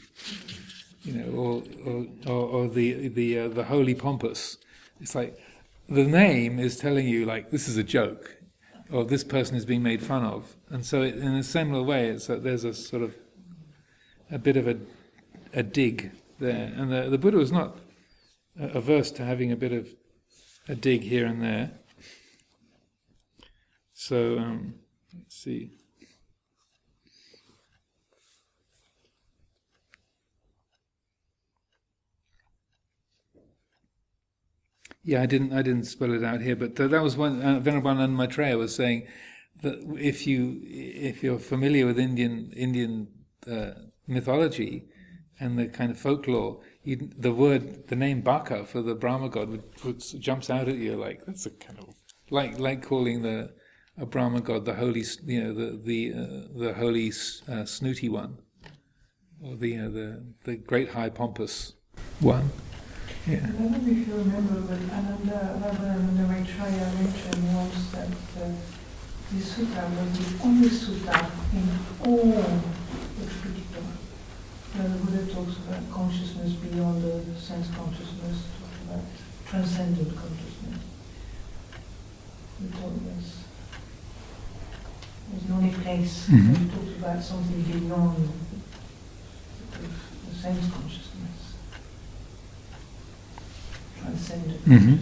Speaker 1: you know, or or, or, or the the uh, the holy Pompous. It's like the name is telling you like this is a joke, or this person is being made fun of, and so it, in a similar way, it's that there's a sort of a bit of a a dig there, and the the Buddha was not uh, averse to having a bit of a dig here and there. So. Um, Let's see. Yeah, I didn't. I didn't spell it out here, but th- that was one. Uh, Venerable Maitreya was saying that if you if you're familiar with Indian Indian uh, mythology and the kind of folklore, you, the word the name Baka for the Brahma god would, would, jumps out at you like that's a kind of like like calling the a Brahma god the holy you know the the uh, the holy uh, snooty one or the uh, the the great high pompous one.
Speaker 3: Yeah. I don't know if you remember, but Ananda Ramananda Maitreya mentioned once that uh, the sutta was the only sutta in all the Tripitaka. Now the Buddha talks about consciousness beyond the sense consciousness, talks about transcendent consciousness. He told us there's the only place mm-hmm. where he talks about something beyond the, the sense consciousness transcendent mm-hmm.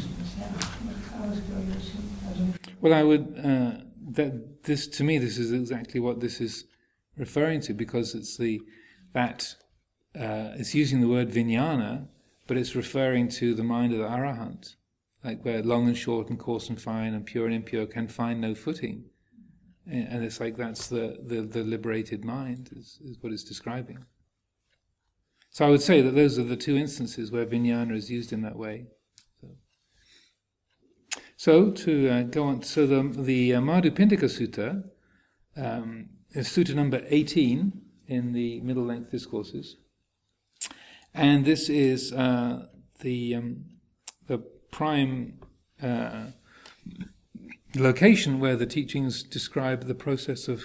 Speaker 1: Well, I would uh, that this to me this is exactly what this is referring to because it's the that uh, it's using the word vijnana, but it's referring to the mind of the arahant, like where long and short and coarse and fine and pure and impure can find no footing, and it's like that's the the, the liberated mind is, is what it's describing. So I would say that those are the two instances where vijnana is used in that way. So, so to uh, go on, so the, the uh, Madhu Pindika Sutta um, is Sutta number 18 in the middle length discourses. And this is uh, the, um, the prime uh, location where the teachings describe the process of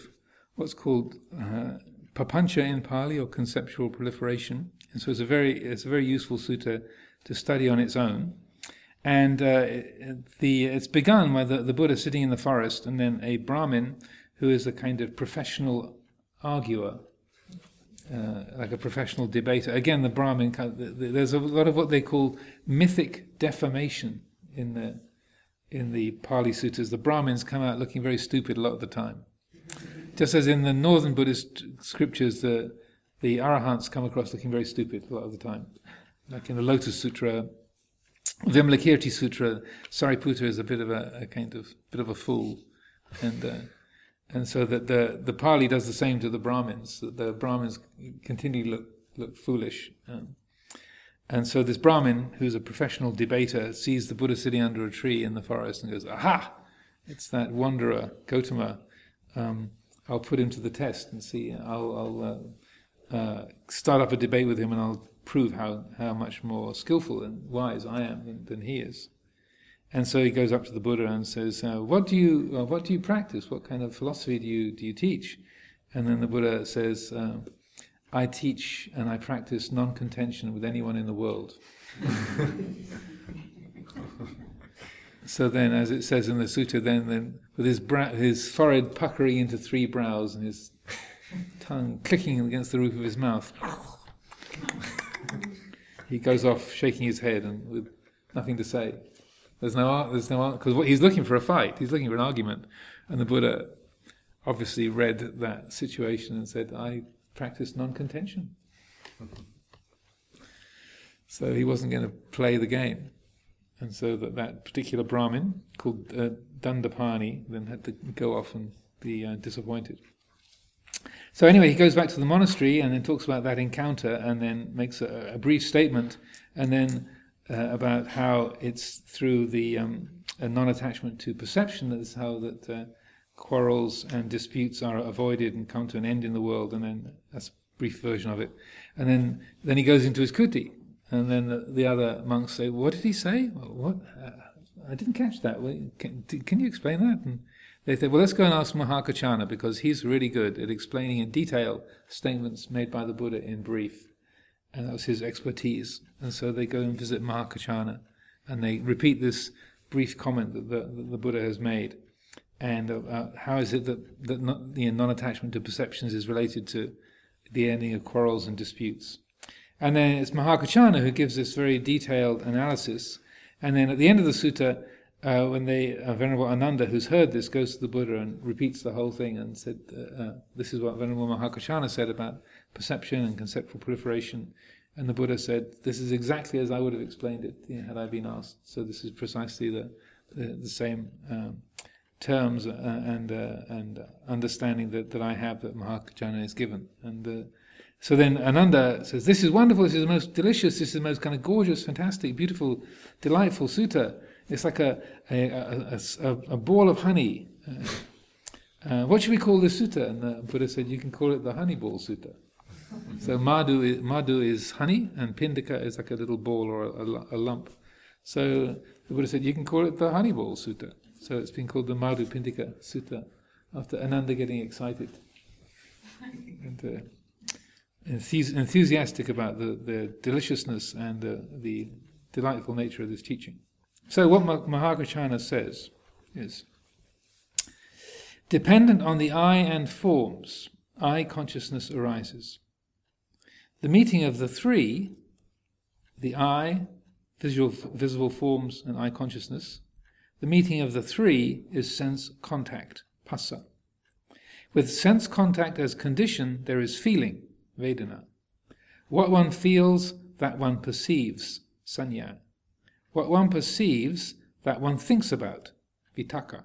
Speaker 1: what's called uh, papancha in Pali or conceptual proliferation. And so it's a very it's a very useful sutta to study on its own. And uh, the it's begun by the, the Buddha sitting in the forest, and then a Brahmin who is a kind of professional arguer, uh, like a professional debater. Again, the Brahmin there's a lot of what they call mythic defamation in the in the Pali suttas. The Brahmins come out looking very stupid a lot of the time. Just as in the northern Buddhist scriptures, the, the arahants come across looking very stupid a lot of the time. Like in the Lotus Sutra, Vimalakirti Sutra, Sariputta is a bit of a, a, kind of bit of a fool, and uh, and so that the the Pali does the same to the Brahmins. The Brahmins continually look look foolish, um, and so this Brahmin, who's a professional debater, sees the Buddha sitting under a tree in the forest and goes, "Aha! It's that wanderer Gotama." Um, I'll put him to the test and see. I'll, I'll uh, uh, start up a debate with him, and I'll prove how, how much more skillful and wise I am than, than he is. And so he goes up to the Buddha and says, uh, "What do you uh, what do you practice? What kind of philosophy do you do you teach?" And then the Buddha says, uh, "I teach and I practice non-contention with anyone in the world." So then, as it says in the sutta, then, then with his, brow, his forehead puckering into three brows and his tongue clicking against the roof of his mouth, he goes off shaking his head and with nothing to say. There's no, there's no, because he's looking for a fight. He's looking for an argument, and the Buddha obviously read that situation and said, "I practice non-contention." So he wasn't going to play the game. And so that, that particular Brahmin, called uh, Dandapani, then had to go off and be uh, disappointed. So anyway, he goes back to the monastery and then talks about that encounter and then makes a, a brief statement and then uh, about how it's through the um, non-attachment to perception that is how that uh, quarrels and disputes are avoided and come to an end in the world and then that's a brief version of it. And then, then he goes into his kuti and then the, the other monks say, "What did he say? What? Uh, I didn't catch that. Can, can, you explain that?" And they said, "Well, let's go and ask Mahakaccana because he's really good at explaining in detail statements made by the Buddha in brief, and that was his expertise." And so they go and visit Mahakaccana, and they repeat this brief comment that the, that the Buddha has made. And uh, how is it that, that non-attachment to perceptions is related to the ending of quarrels and disputes? And then it's Mahakaccana who gives this very detailed analysis. And then at the end of the sutta, uh, when they, uh, Venerable Ananda, who's heard this, goes to the Buddha and repeats the whole thing and said, uh, uh This is what Venerable Mahakaccana said about perception and conceptual proliferation. And the Buddha said, This is exactly as I would have explained it you know, had I been asked. So this is precisely the, the, the same um, terms uh, and uh, and understanding that, that I have that Mahakaccana is given. And so then Ananda says, "This is wonderful. This is the most delicious. This is the most kind of gorgeous, fantastic, beautiful, delightful sutta. It's like a a, a, a, a ball of honey." Uh, uh, what should we call this sutta? And the Buddha said, "You can call it the honey ball sutta." so madhu is, madhu is honey, and pindika is like a little ball or a, a lump. So the Buddha said, "You can call it the honey ball sutta." So it's been called the Madhu Pindika Sutta after Ananda getting excited and uh, enthusiastic about the, the deliciousness and uh, the delightful nature of this teaching. So, what Mahakaccana says is dependent on the I and forms, I consciousness arises. The meeting of the three, the I, visual, visible forms, and I consciousness, the meeting of the three is sense contact, phassa. With sense contact as condition, there is feeling, vedana. What one feels, that one perceives, sanya. What one perceives, that one thinks about, vitaka.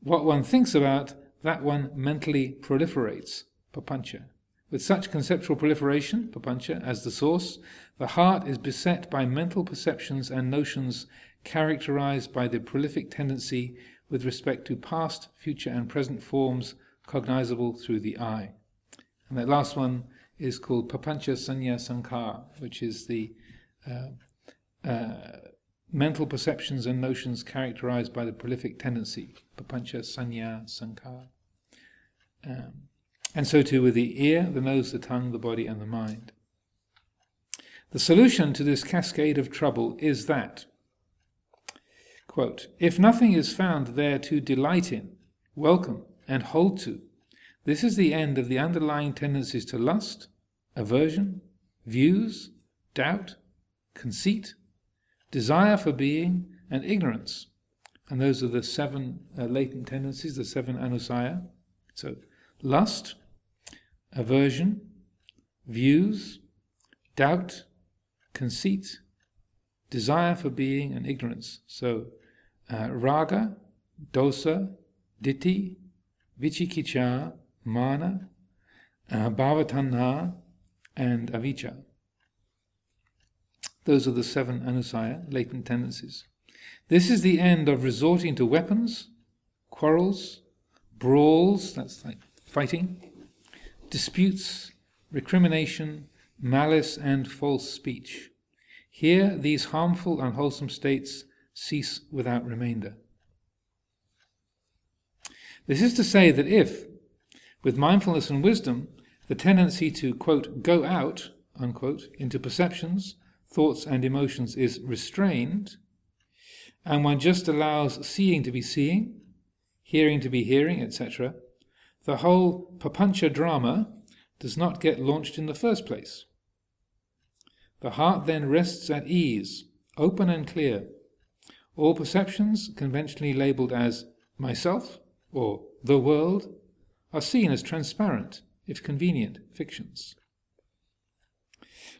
Speaker 1: What one thinks about, that one mentally proliferates, papancha. With such conceptual proliferation, papancha, as the source, the heart is beset by mental perceptions and notions characterized by the prolific tendency with respect to past, future, and present forms cognizable through the eye. And that last one is called Papancha Sanya Sankar, which is the uh, uh, mental perceptions and notions characterized by the prolific tendency. Papancha Sanya Sankar. Um, and so too with the ear, the nose, the tongue, the body, and the mind. The solution to this cascade of trouble is that Quote, if nothing is found there to delight in, welcome, and hold to, this is the end of the underlying tendencies to lust, aversion, views, doubt, conceit, desire for being, and ignorance. And those are the seven uh, latent tendencies, the seven anusaya. So, lust, aversion, views, doubt, conceit, desire for being, and ignorance. So, uh, raga, dosa, ditthi, vichikicha, mana, uh, and avijja. Those are the seven anusaya, latent tendencies. This is the end of resorting to weapons, quarrels, brawls, that's like fighting, disputes, recrimination, malice, and false speech. Here, these harmful, unwholesome states cease without remainder. This is to say that if, with mindfulness and wisdom, the tendency to, quote, go out, unquote, into perceptions, thoughts, and emotions is restrained, and one just allows seeing to be seeing, hearing to be hearing, etc., the whole papancha drama does not get launched in the first place. The heart then rests at ease, open and clear, all perceptions, conventionally labeled as myself or the world, are seen as transparent, if convenient, fictions.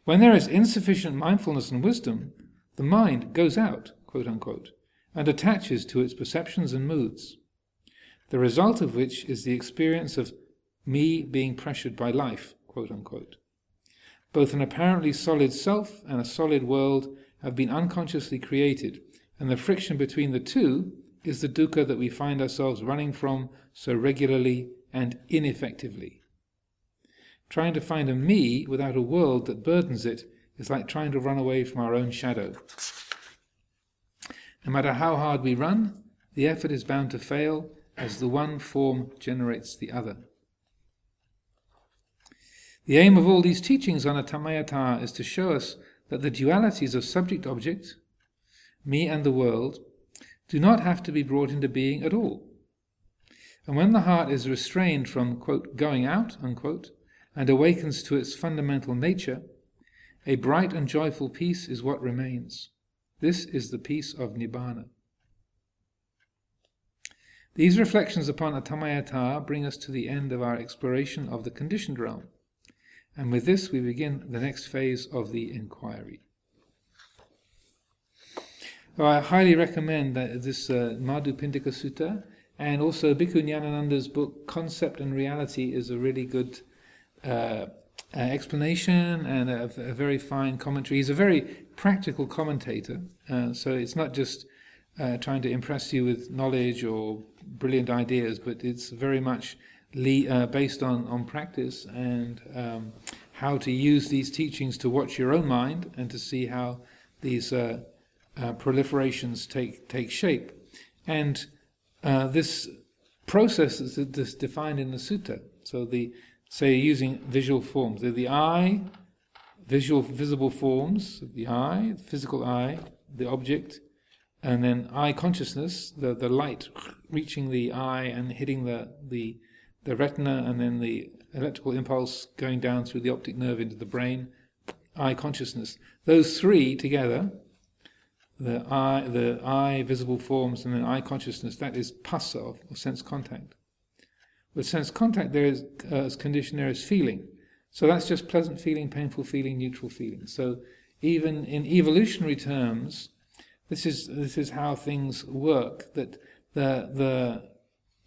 Speaker 1: When there is insufficient mindfulness and wisdom, the mind goes out, quote unquote, and attaches to its perceptions and moods, the result of which is the experience of me being pressured by life, quote unquote. Both an apparently solid self and a solid world have been unconsciously created and the friction between the two is the dukkha that we find ourselves running from so regularly and ineffectively. Trying to find a me without a world that burdens it is like trying to run away from our own shadow. No matter how hard we run, the effort is bound to fail as the one form generates the other. The aim of all these teachings on Atammayata is to show us that the dualities of subject object, me and the world, do not have to be brought into being at all. And when the heart is restrained from, quote, going out, unquote, and awakens to its fundamental nature, a bright and joyful peace is what remains. This is the peace of Nibbana. These reflections upon Atammayata bring us to the end of our exploration of the conditioned realm, and with this we begin the next phase of the inquiry. So I highly recommend that this uh, Madhu Pindika Sutta and also Bhikkhu Nyanananda's book Concept and Reality is a really good uh, uh, explanation and a, a, very fine commentary. He's a very practical commentator, uh, so it's not just uh, trying to impress you with knowledge or brilliant ideas, but it's very much le- uh, based on, on practice and um, how to use these teachings to watch your own mind and to see how these proliferations take take shape. And uh, this process is, is defined in the sutta. So the say using visual forms, the, the eye, visual visible forms, the eye, the physical eye, the object, and then eye consciousness, the, the light reaching the eye and hitting the, the, the retina, and then the electrical impulse going down through the optic nerve into the brain, eye consciousness. Those three together, the eye, the eye visible forms, and then eye consciousness, that is phassa, or sense contact. With sense contact, there is uh, as condition there is feeling. So that's just pleasant feeling, painful feeling, neutral feeling. So even in evolutionary terms, this is this is how things work. That the the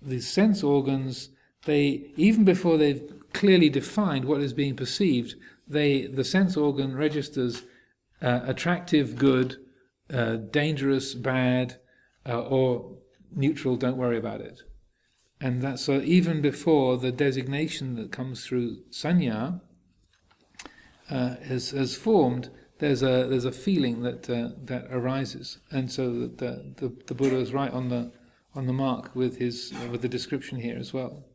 Speaker 1: the sense organs they even before they've clearly defined what is being perceived, they the sense organ registers uh, attractive, good, uh, dangerous, bad, uh, or neutral. Don't worry about it. And that so even before the designation that comes through sanya uh, has has formed, there's a there's a feeling that uh, that arises, and so the, the the Buddha is right on the on the mark with his uh, with the description here as well.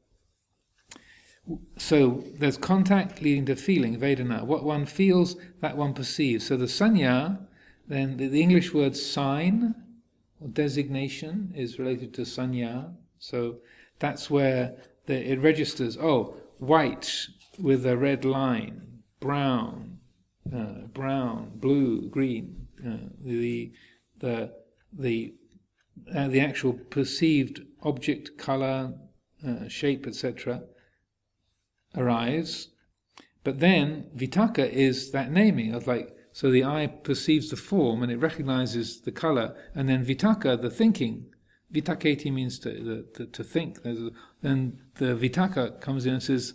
Speaker 1: So there's contact leading to feeling, Vedana. What one feels, that one perceives. So the sanya, then the, the English word sign or designation is related to sanya. So that's where the, it registers. Oh, white with a red line, brown, uh, brown, blue, green, uh, the the the uh, the actual perceived object, color, uh, shape, etc. arrives. But then vitakka is that naming of like so the eye perceives the form and it recognizes the color, and then vitakka, the thinking. Vitaketi means to the, to think. Then the vitaka comes in and says,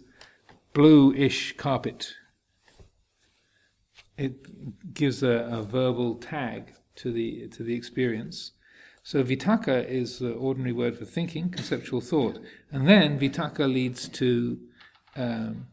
Speaker 1: blue-ish carpet it gives a, a, verbal tag to the to the experience. So vitaka is the ordinary word for thinking, conceptual thought, and then vitaka leads to um,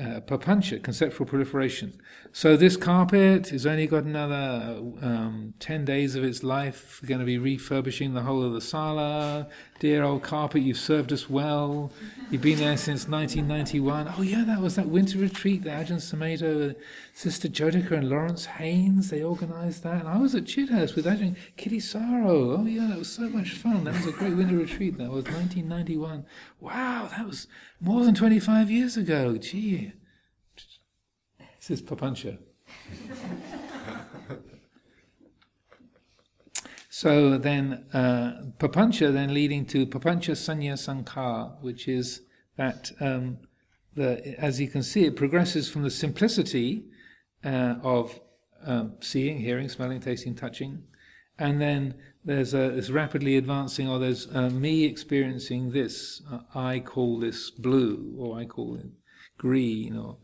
Speaker 1: uh, papancha, conceptual proliferation. So this carpet has only got another um, 10 days of its life. Going to be refurbishing the whole of the sala. Dear old carpet, you've served us well. You've been there since 1991. Oh yeah, that was that winter retreat that Ajahn Sumedho, Sister Jodhika and Lawrence Haynes, they organised that. And I was at Chithurst with Ajahn Kittisaro. Oh yeah, that was so much fun. That was a great winter retreat. That was 1991. Wow, that was more than 25 years ago. Gee. This is Papancha. so then, uh, Papancha then leading to Papancha Sanya Sankhar, which is that, um, the, as you can see, it progresses from the simplicity uh, of um, seeing, hearing, smelling, tasting, touching, and then there's a, this rapidly advancing, or there's uh, me experiencing this. Uh, I call this blue, or I call it green, or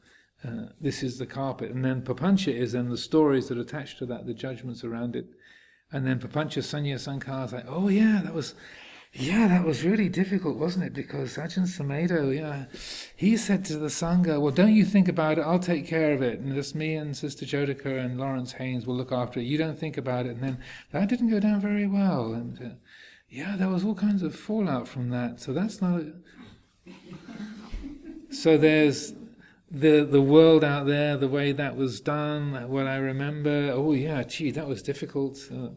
Speaker 1: uh, this is the carpet. And then papancha is then the stories that attach to that, the judgments around it. And then papancha sanya sankhara is like, oh yeah, that was, yeah, that was really difficult, wasn't it? Because Ajahn Sumedho, yeah, he said to the Sangha, well, don't you think about it, I'll take care of it. And just me and Sister Jodhika and Lawrence Haynes will look after it. You don't think about it. And then that didn't go down very well. And uh, yeah, there was all kinds of fallout from that. So that's not. A... So there's the the world out there, the way that was done, what I remember. Oh yeah, gee, that was difficult. Uh,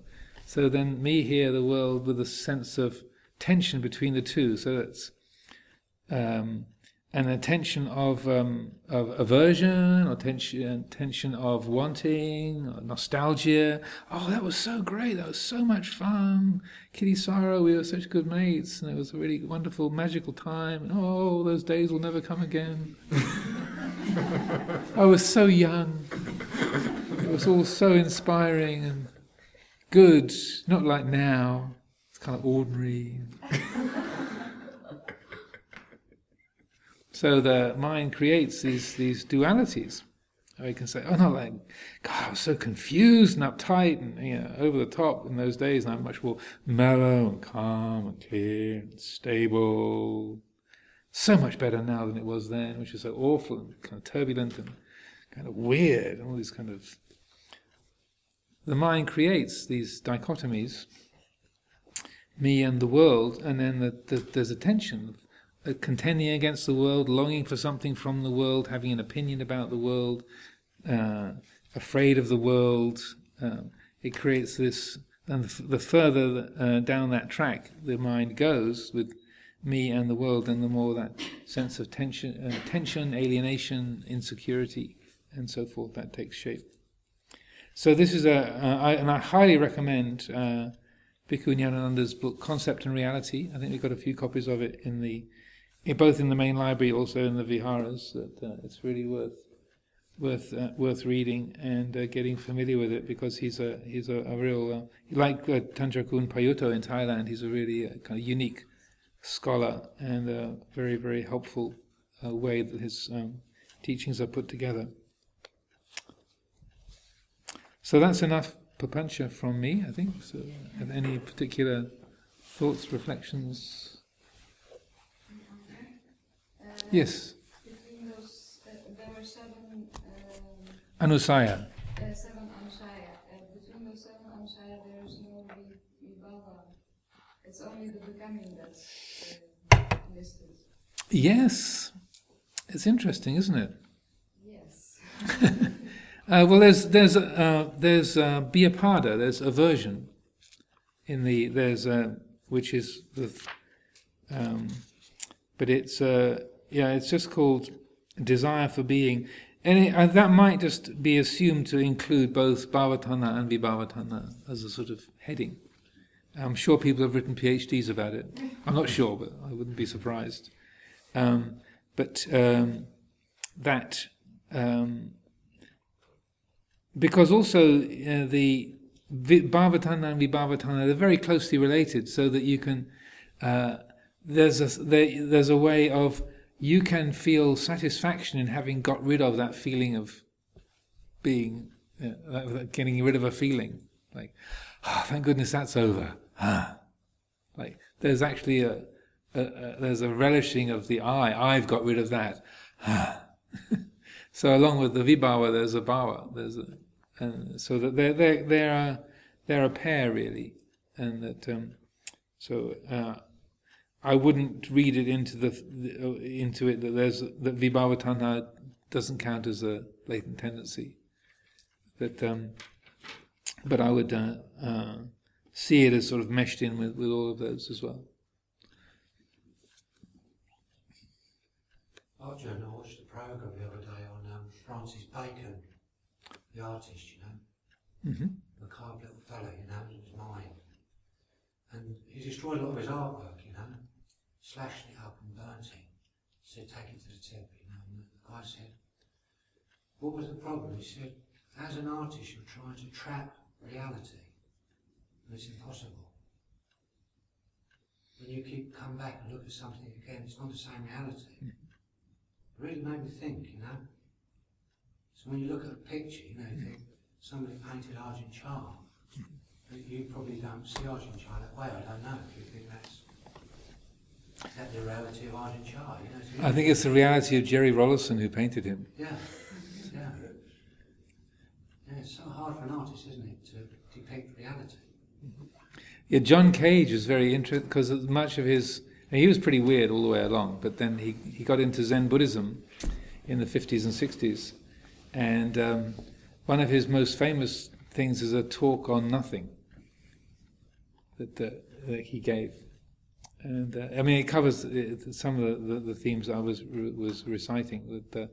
Speaker 1: so then me here, the world with a sense of tension between the two. So that's um, an attention of um, of aversion, or tension tension of wanting, nostalgia. Oh, that was so great! That was so much fun. Kittisaro, we were such good mates, and it was a really wonderful, magical time. Oh, those days will never come again. I was so young. It was all so inspiring, and good, not like now. It's kind of ordinary. so the mind creates these these dualities. We can say, oh no, like, God, I was so confused and uptight and you know, over the top in those days, and I'm much more mellow and calm and clear and stable. So much better now than it was then, which is so awful and kind of turbulent and kind of weird and all these kind of. The mind creates these dichotomies, me and the world, and then the, the, there's a tension, a contending against the world, longing for something from the world, having an opinion about the world, uh, afraid of the world. Um, it creates this, and the further uh, down that track the mind goes with me and the world, and the more that sense of tension, uh, tension, alienation, insecurity, and so forth that takes shape. So this is a, uh, I, and I highly recommend uh, Bhikkhu Nyanananda's book Concept and Reality. I think we've got a few copies of it in the, in both in the main library, also in the viharas. That uh, it's really worth worth uh, worth reading and uh, getting familiar with it because he's a he's a, a real uh, like uh, Thanjakul Payutto in Thailand. He's a really uh, kind of unique scholar and a very very helpful uh, way that his um, teachings are put together. So that's enough papancha from me, I think. So, have any particular thoughts, reflections? Yes. Anusaya.
Speaker 4: Uh, seven Anusaya. Uh, between those seven Anusaya, there is no vibhava. It's only the becoming that's uh.
Speaker 1: Yes. It's interesting, isn't it?
Speaker 4: Yes.
Speaker 1: uh, well, there's there's uh, there's uh, biapada, there's aversion in the there's uh, which is the um, but it's uh, yeah it's just called desire for being and, it, and that might just be assumed to include both Bhavatanha and Vibhavatanha as a sort of heading. I'm sure people have written PhDs about it. I'm not sure, but I wouldn't be surprised. Um, but um, that, um, because also uh, the Bhavatanha and Vibhavatanha, they're very closely related, so that you can, uh, there's, a, there, there's a way of you can feel satisfaction in having got rid of that feeling of being, uh, getting rid of a feeling. Like, oh, thank goodness that's over. Ah. Like, there's actually a, a, a, there's a relishing of the I. I've got rid of that. So along with the vibhava, there's a bhava. There's a, and so that they're they're they're a, they're a pair really, and that um, so uh, I wouldn't read it into the into it that there's that vibhava doesn't count as a latent tendency. That, um, but I would uh, uh, see it as sort of meshed in with, with all of those as well.
Speaker 5: Ajahn, I watched the program the other day on um, Francis Bacon, the artist, you know,
Speaker 1: mm-hmm.
Speaker 5: the carved little fellow, you know, it was mine, and he destroyed a lot of his artwork, you know slashed it up and burnt it. Said, take it to the tip, you know. And the guy said, what was the problem? He said, as an artist, you're trying to trap reality, and it's impossible. When you keep come back and look at something again, it's not the same reality. It really made me think, you know. So when you look at a picture, you know, you think somebody painted Chah. But you probably don't see Chah that way. I don't know if you think that's is that the reality of Chah? You know,
Speaker 1: I think it's the reality of Jerry Rollison who painted him.
Speaker 5: Yeah, yeah. Yeah, it's so hard for an artist, isn't it, to depict reality?
Speaker 1: Yeah, John Cage was very interesting because much of his he was pretty weird all the way along, but then he, he got into Zen Buddhism in the 50s and 60s. And um, one of his most famous things is a talk on nothing that, that he gave and uh, I mean it covers uh, some of the, the, the, themes I was was reciting. With, uh,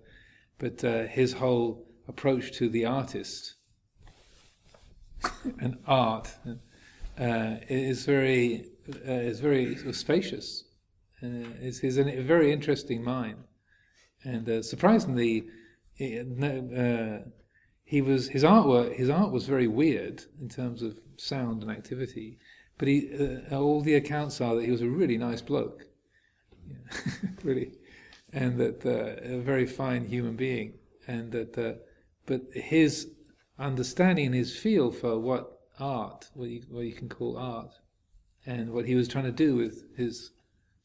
Speaker 1: but uh, his whole approach to the artist and art uh, is very is very sort of spacious. Is he's a very interesting mind, and surprisingly, he he was his artwork. His art was very weird in terms of sound and activity, but he uh, all the accounts are that he was a really nice bloke, yeah, really, and that uh, a very fine human being, and that uh, but his understanding and his feel for what art, what you, what you can call art, and what he was trying to do with his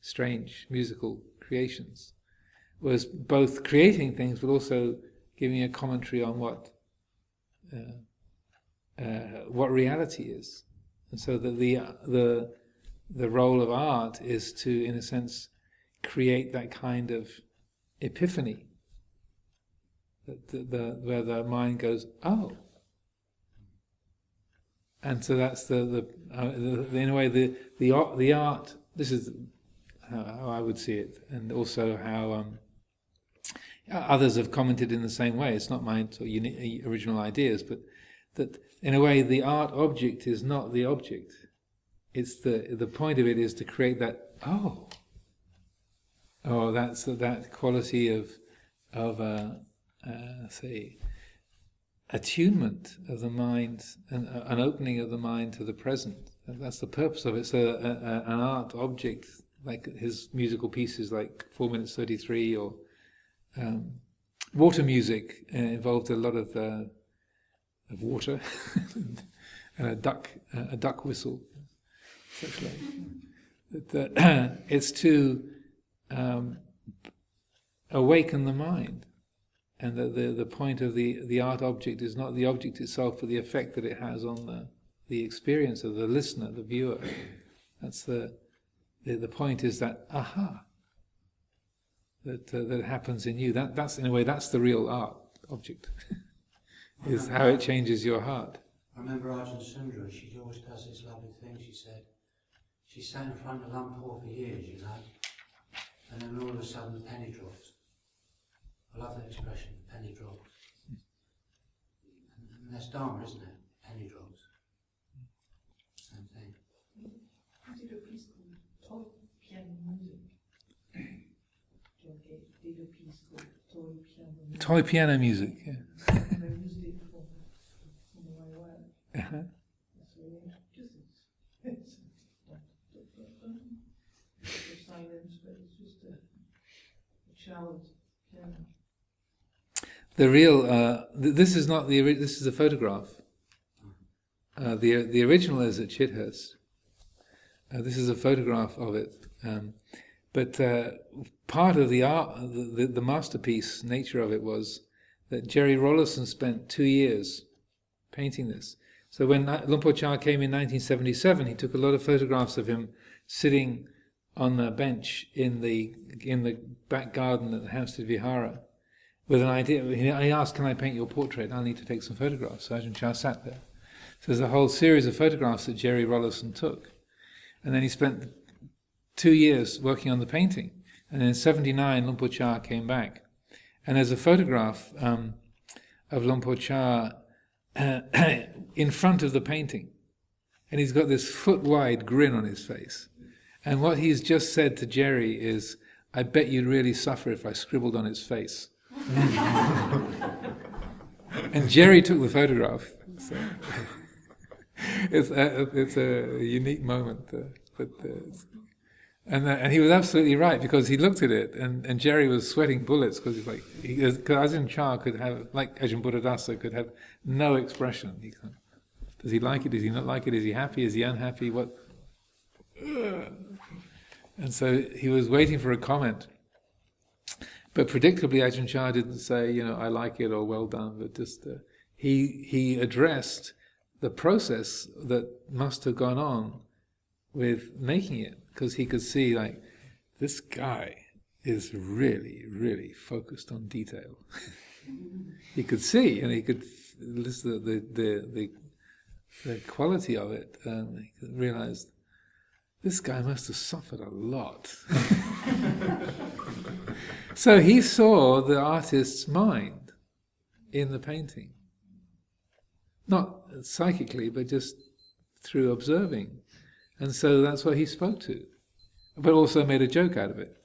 Speaker 1: strange musical creations was both creating things but also giving a commentary on what uh, uh, what reality is, and so that the the the role of art is to, in a sense, create that kind of epiphany, that the, the, where the mind goes, oh, and so that's the the, uh, the, in a way the the the art. This is how, how I would see it, and also how um, others have commented in the same way. It's not my uni- original ideas, but that in a way the art object is not the object. It's the the point of it is to create that oh oh that's that quality of of uh, uh, say attunement of the mind, an, an opening of the mind to the present. That's the purpose of it. So a, a, an art object, like his musical pieces, like Four Minutes Thirty Three, or um, water music, uh, involved a lot of uh, of water and a duck a duck whistle, such like. Uh, it's to um, awaken the mind and that the, the point of the, the art object is not the object itself, but the effect that it has on the, the experience of the listener, the viewer. That's the, the, the point is that aha that uh, that happens in you. That that's in a way that's the real art object. is how it changes your heart.
Speaker 5: I remember Ajahn Sundara, she always does this lovely thing. She said, she sat in front of Luang Por for years, you know, and then all of a sudden the penny drops. I love that expression, penny drops. And that's Dharma, isn't it? Penny drops. Same thing.
Speaker 3: I did a piece called Toy Piano Music. John Cage did a piece called Toy Piano Music.
Speaker 1: Toy piano music. Yeah.
Speaker 3: and I used it for, for my.
Speaker 1: Uh-huh.
Speaker 3: Really just silence, but it's just a, a piano.
Speaker 1: The real uh, th- this is not the this is a photograph. Uh, the the original is at Chithurst. Uh, this is a photograph of it, um, but uh, part of the art, the, the, masterpiece nature of it was that Jerry Rollison spent two years painting this. So when Luang Por Chah came in 1977, he took a lot of photographs of him sitting on a bench in the in the back garden at the Hampstead Vihara with an idea. He asked, Can I paint your portrait? I need to take some photographs. So Ajahn Chah sat there. So there's a whole series of photographs that Jerry Rollison took. And then he spent two years working on the painting. And in 79, Luang Por Chah came back. And there's a photograph um, of Luang Por Chah uh, in front of the painting. And he's got this foot wide grin on his face. And what he's just said to Jerry is, I bet you'd really suffer if I scribbled on his face. and Jerry took the photograph. So it's, a, it's a unique moment. Uh, but, uh, and, uh, and he was absolutely right because he looked at it and, and Jerry was sweating bullets because he's like, because Ajahn Chah could have, like Ajahn Buddhadasa, could have no expression. He does he like it? Does he not like it? Is he happy? Is he unhappy? What? And so he was waiting for a comment. But predictably, Ajahn Chah didn't say, you know, I like it or well done, but just uh, he he addressed the process that must have gone on with making it, because he could see like this guy is really, really focused on detail. he could see, and he could listen the the the, the quality of it, and he could realize this guy must have suffered a lot. so he saw the artist's mind in the painting. Not psychically, but just through observing. And so that's what he spoke to. But also made a joke out of it.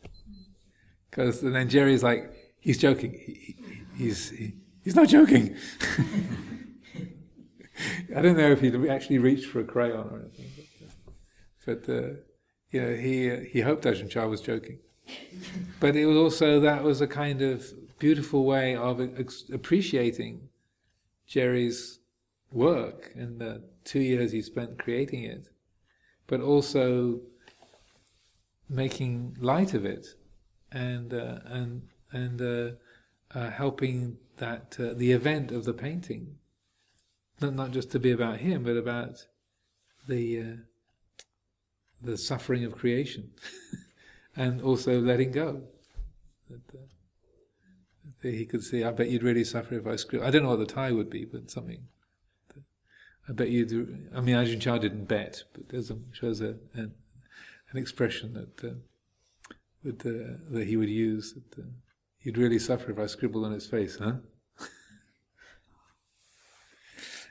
Speaker 1: Because then Jerry's like, he's joking. He, he's, he, He's not joking. I don't know if he'd actually reached for a crayon or anything, but, but uh, you know, he uh, he hoped Ajahn Chah was joking. but it was also that was a kind of beautiful way of appreciating Jerry's work and the two years he spent creating it, but also making light of it and uh, and and uh, uh, helping that uh, the event of the painting not not just to be about him, but about the uh, the suffering of creation, and also letting go. That, uh, that he could see. I bet you'd really suffer if I screw. I don't know what the tie would be, but something. I bet you'd. I mean, Ajahn Chah didn't bet, but there's a, shows a, an, an expression that uh, that uh, that he would use. That uh, you'd really suffer if I scribbled on his face, huh?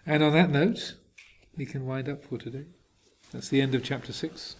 Speaker 1: and on that note, we can wind up for today. That's the end of chapter six.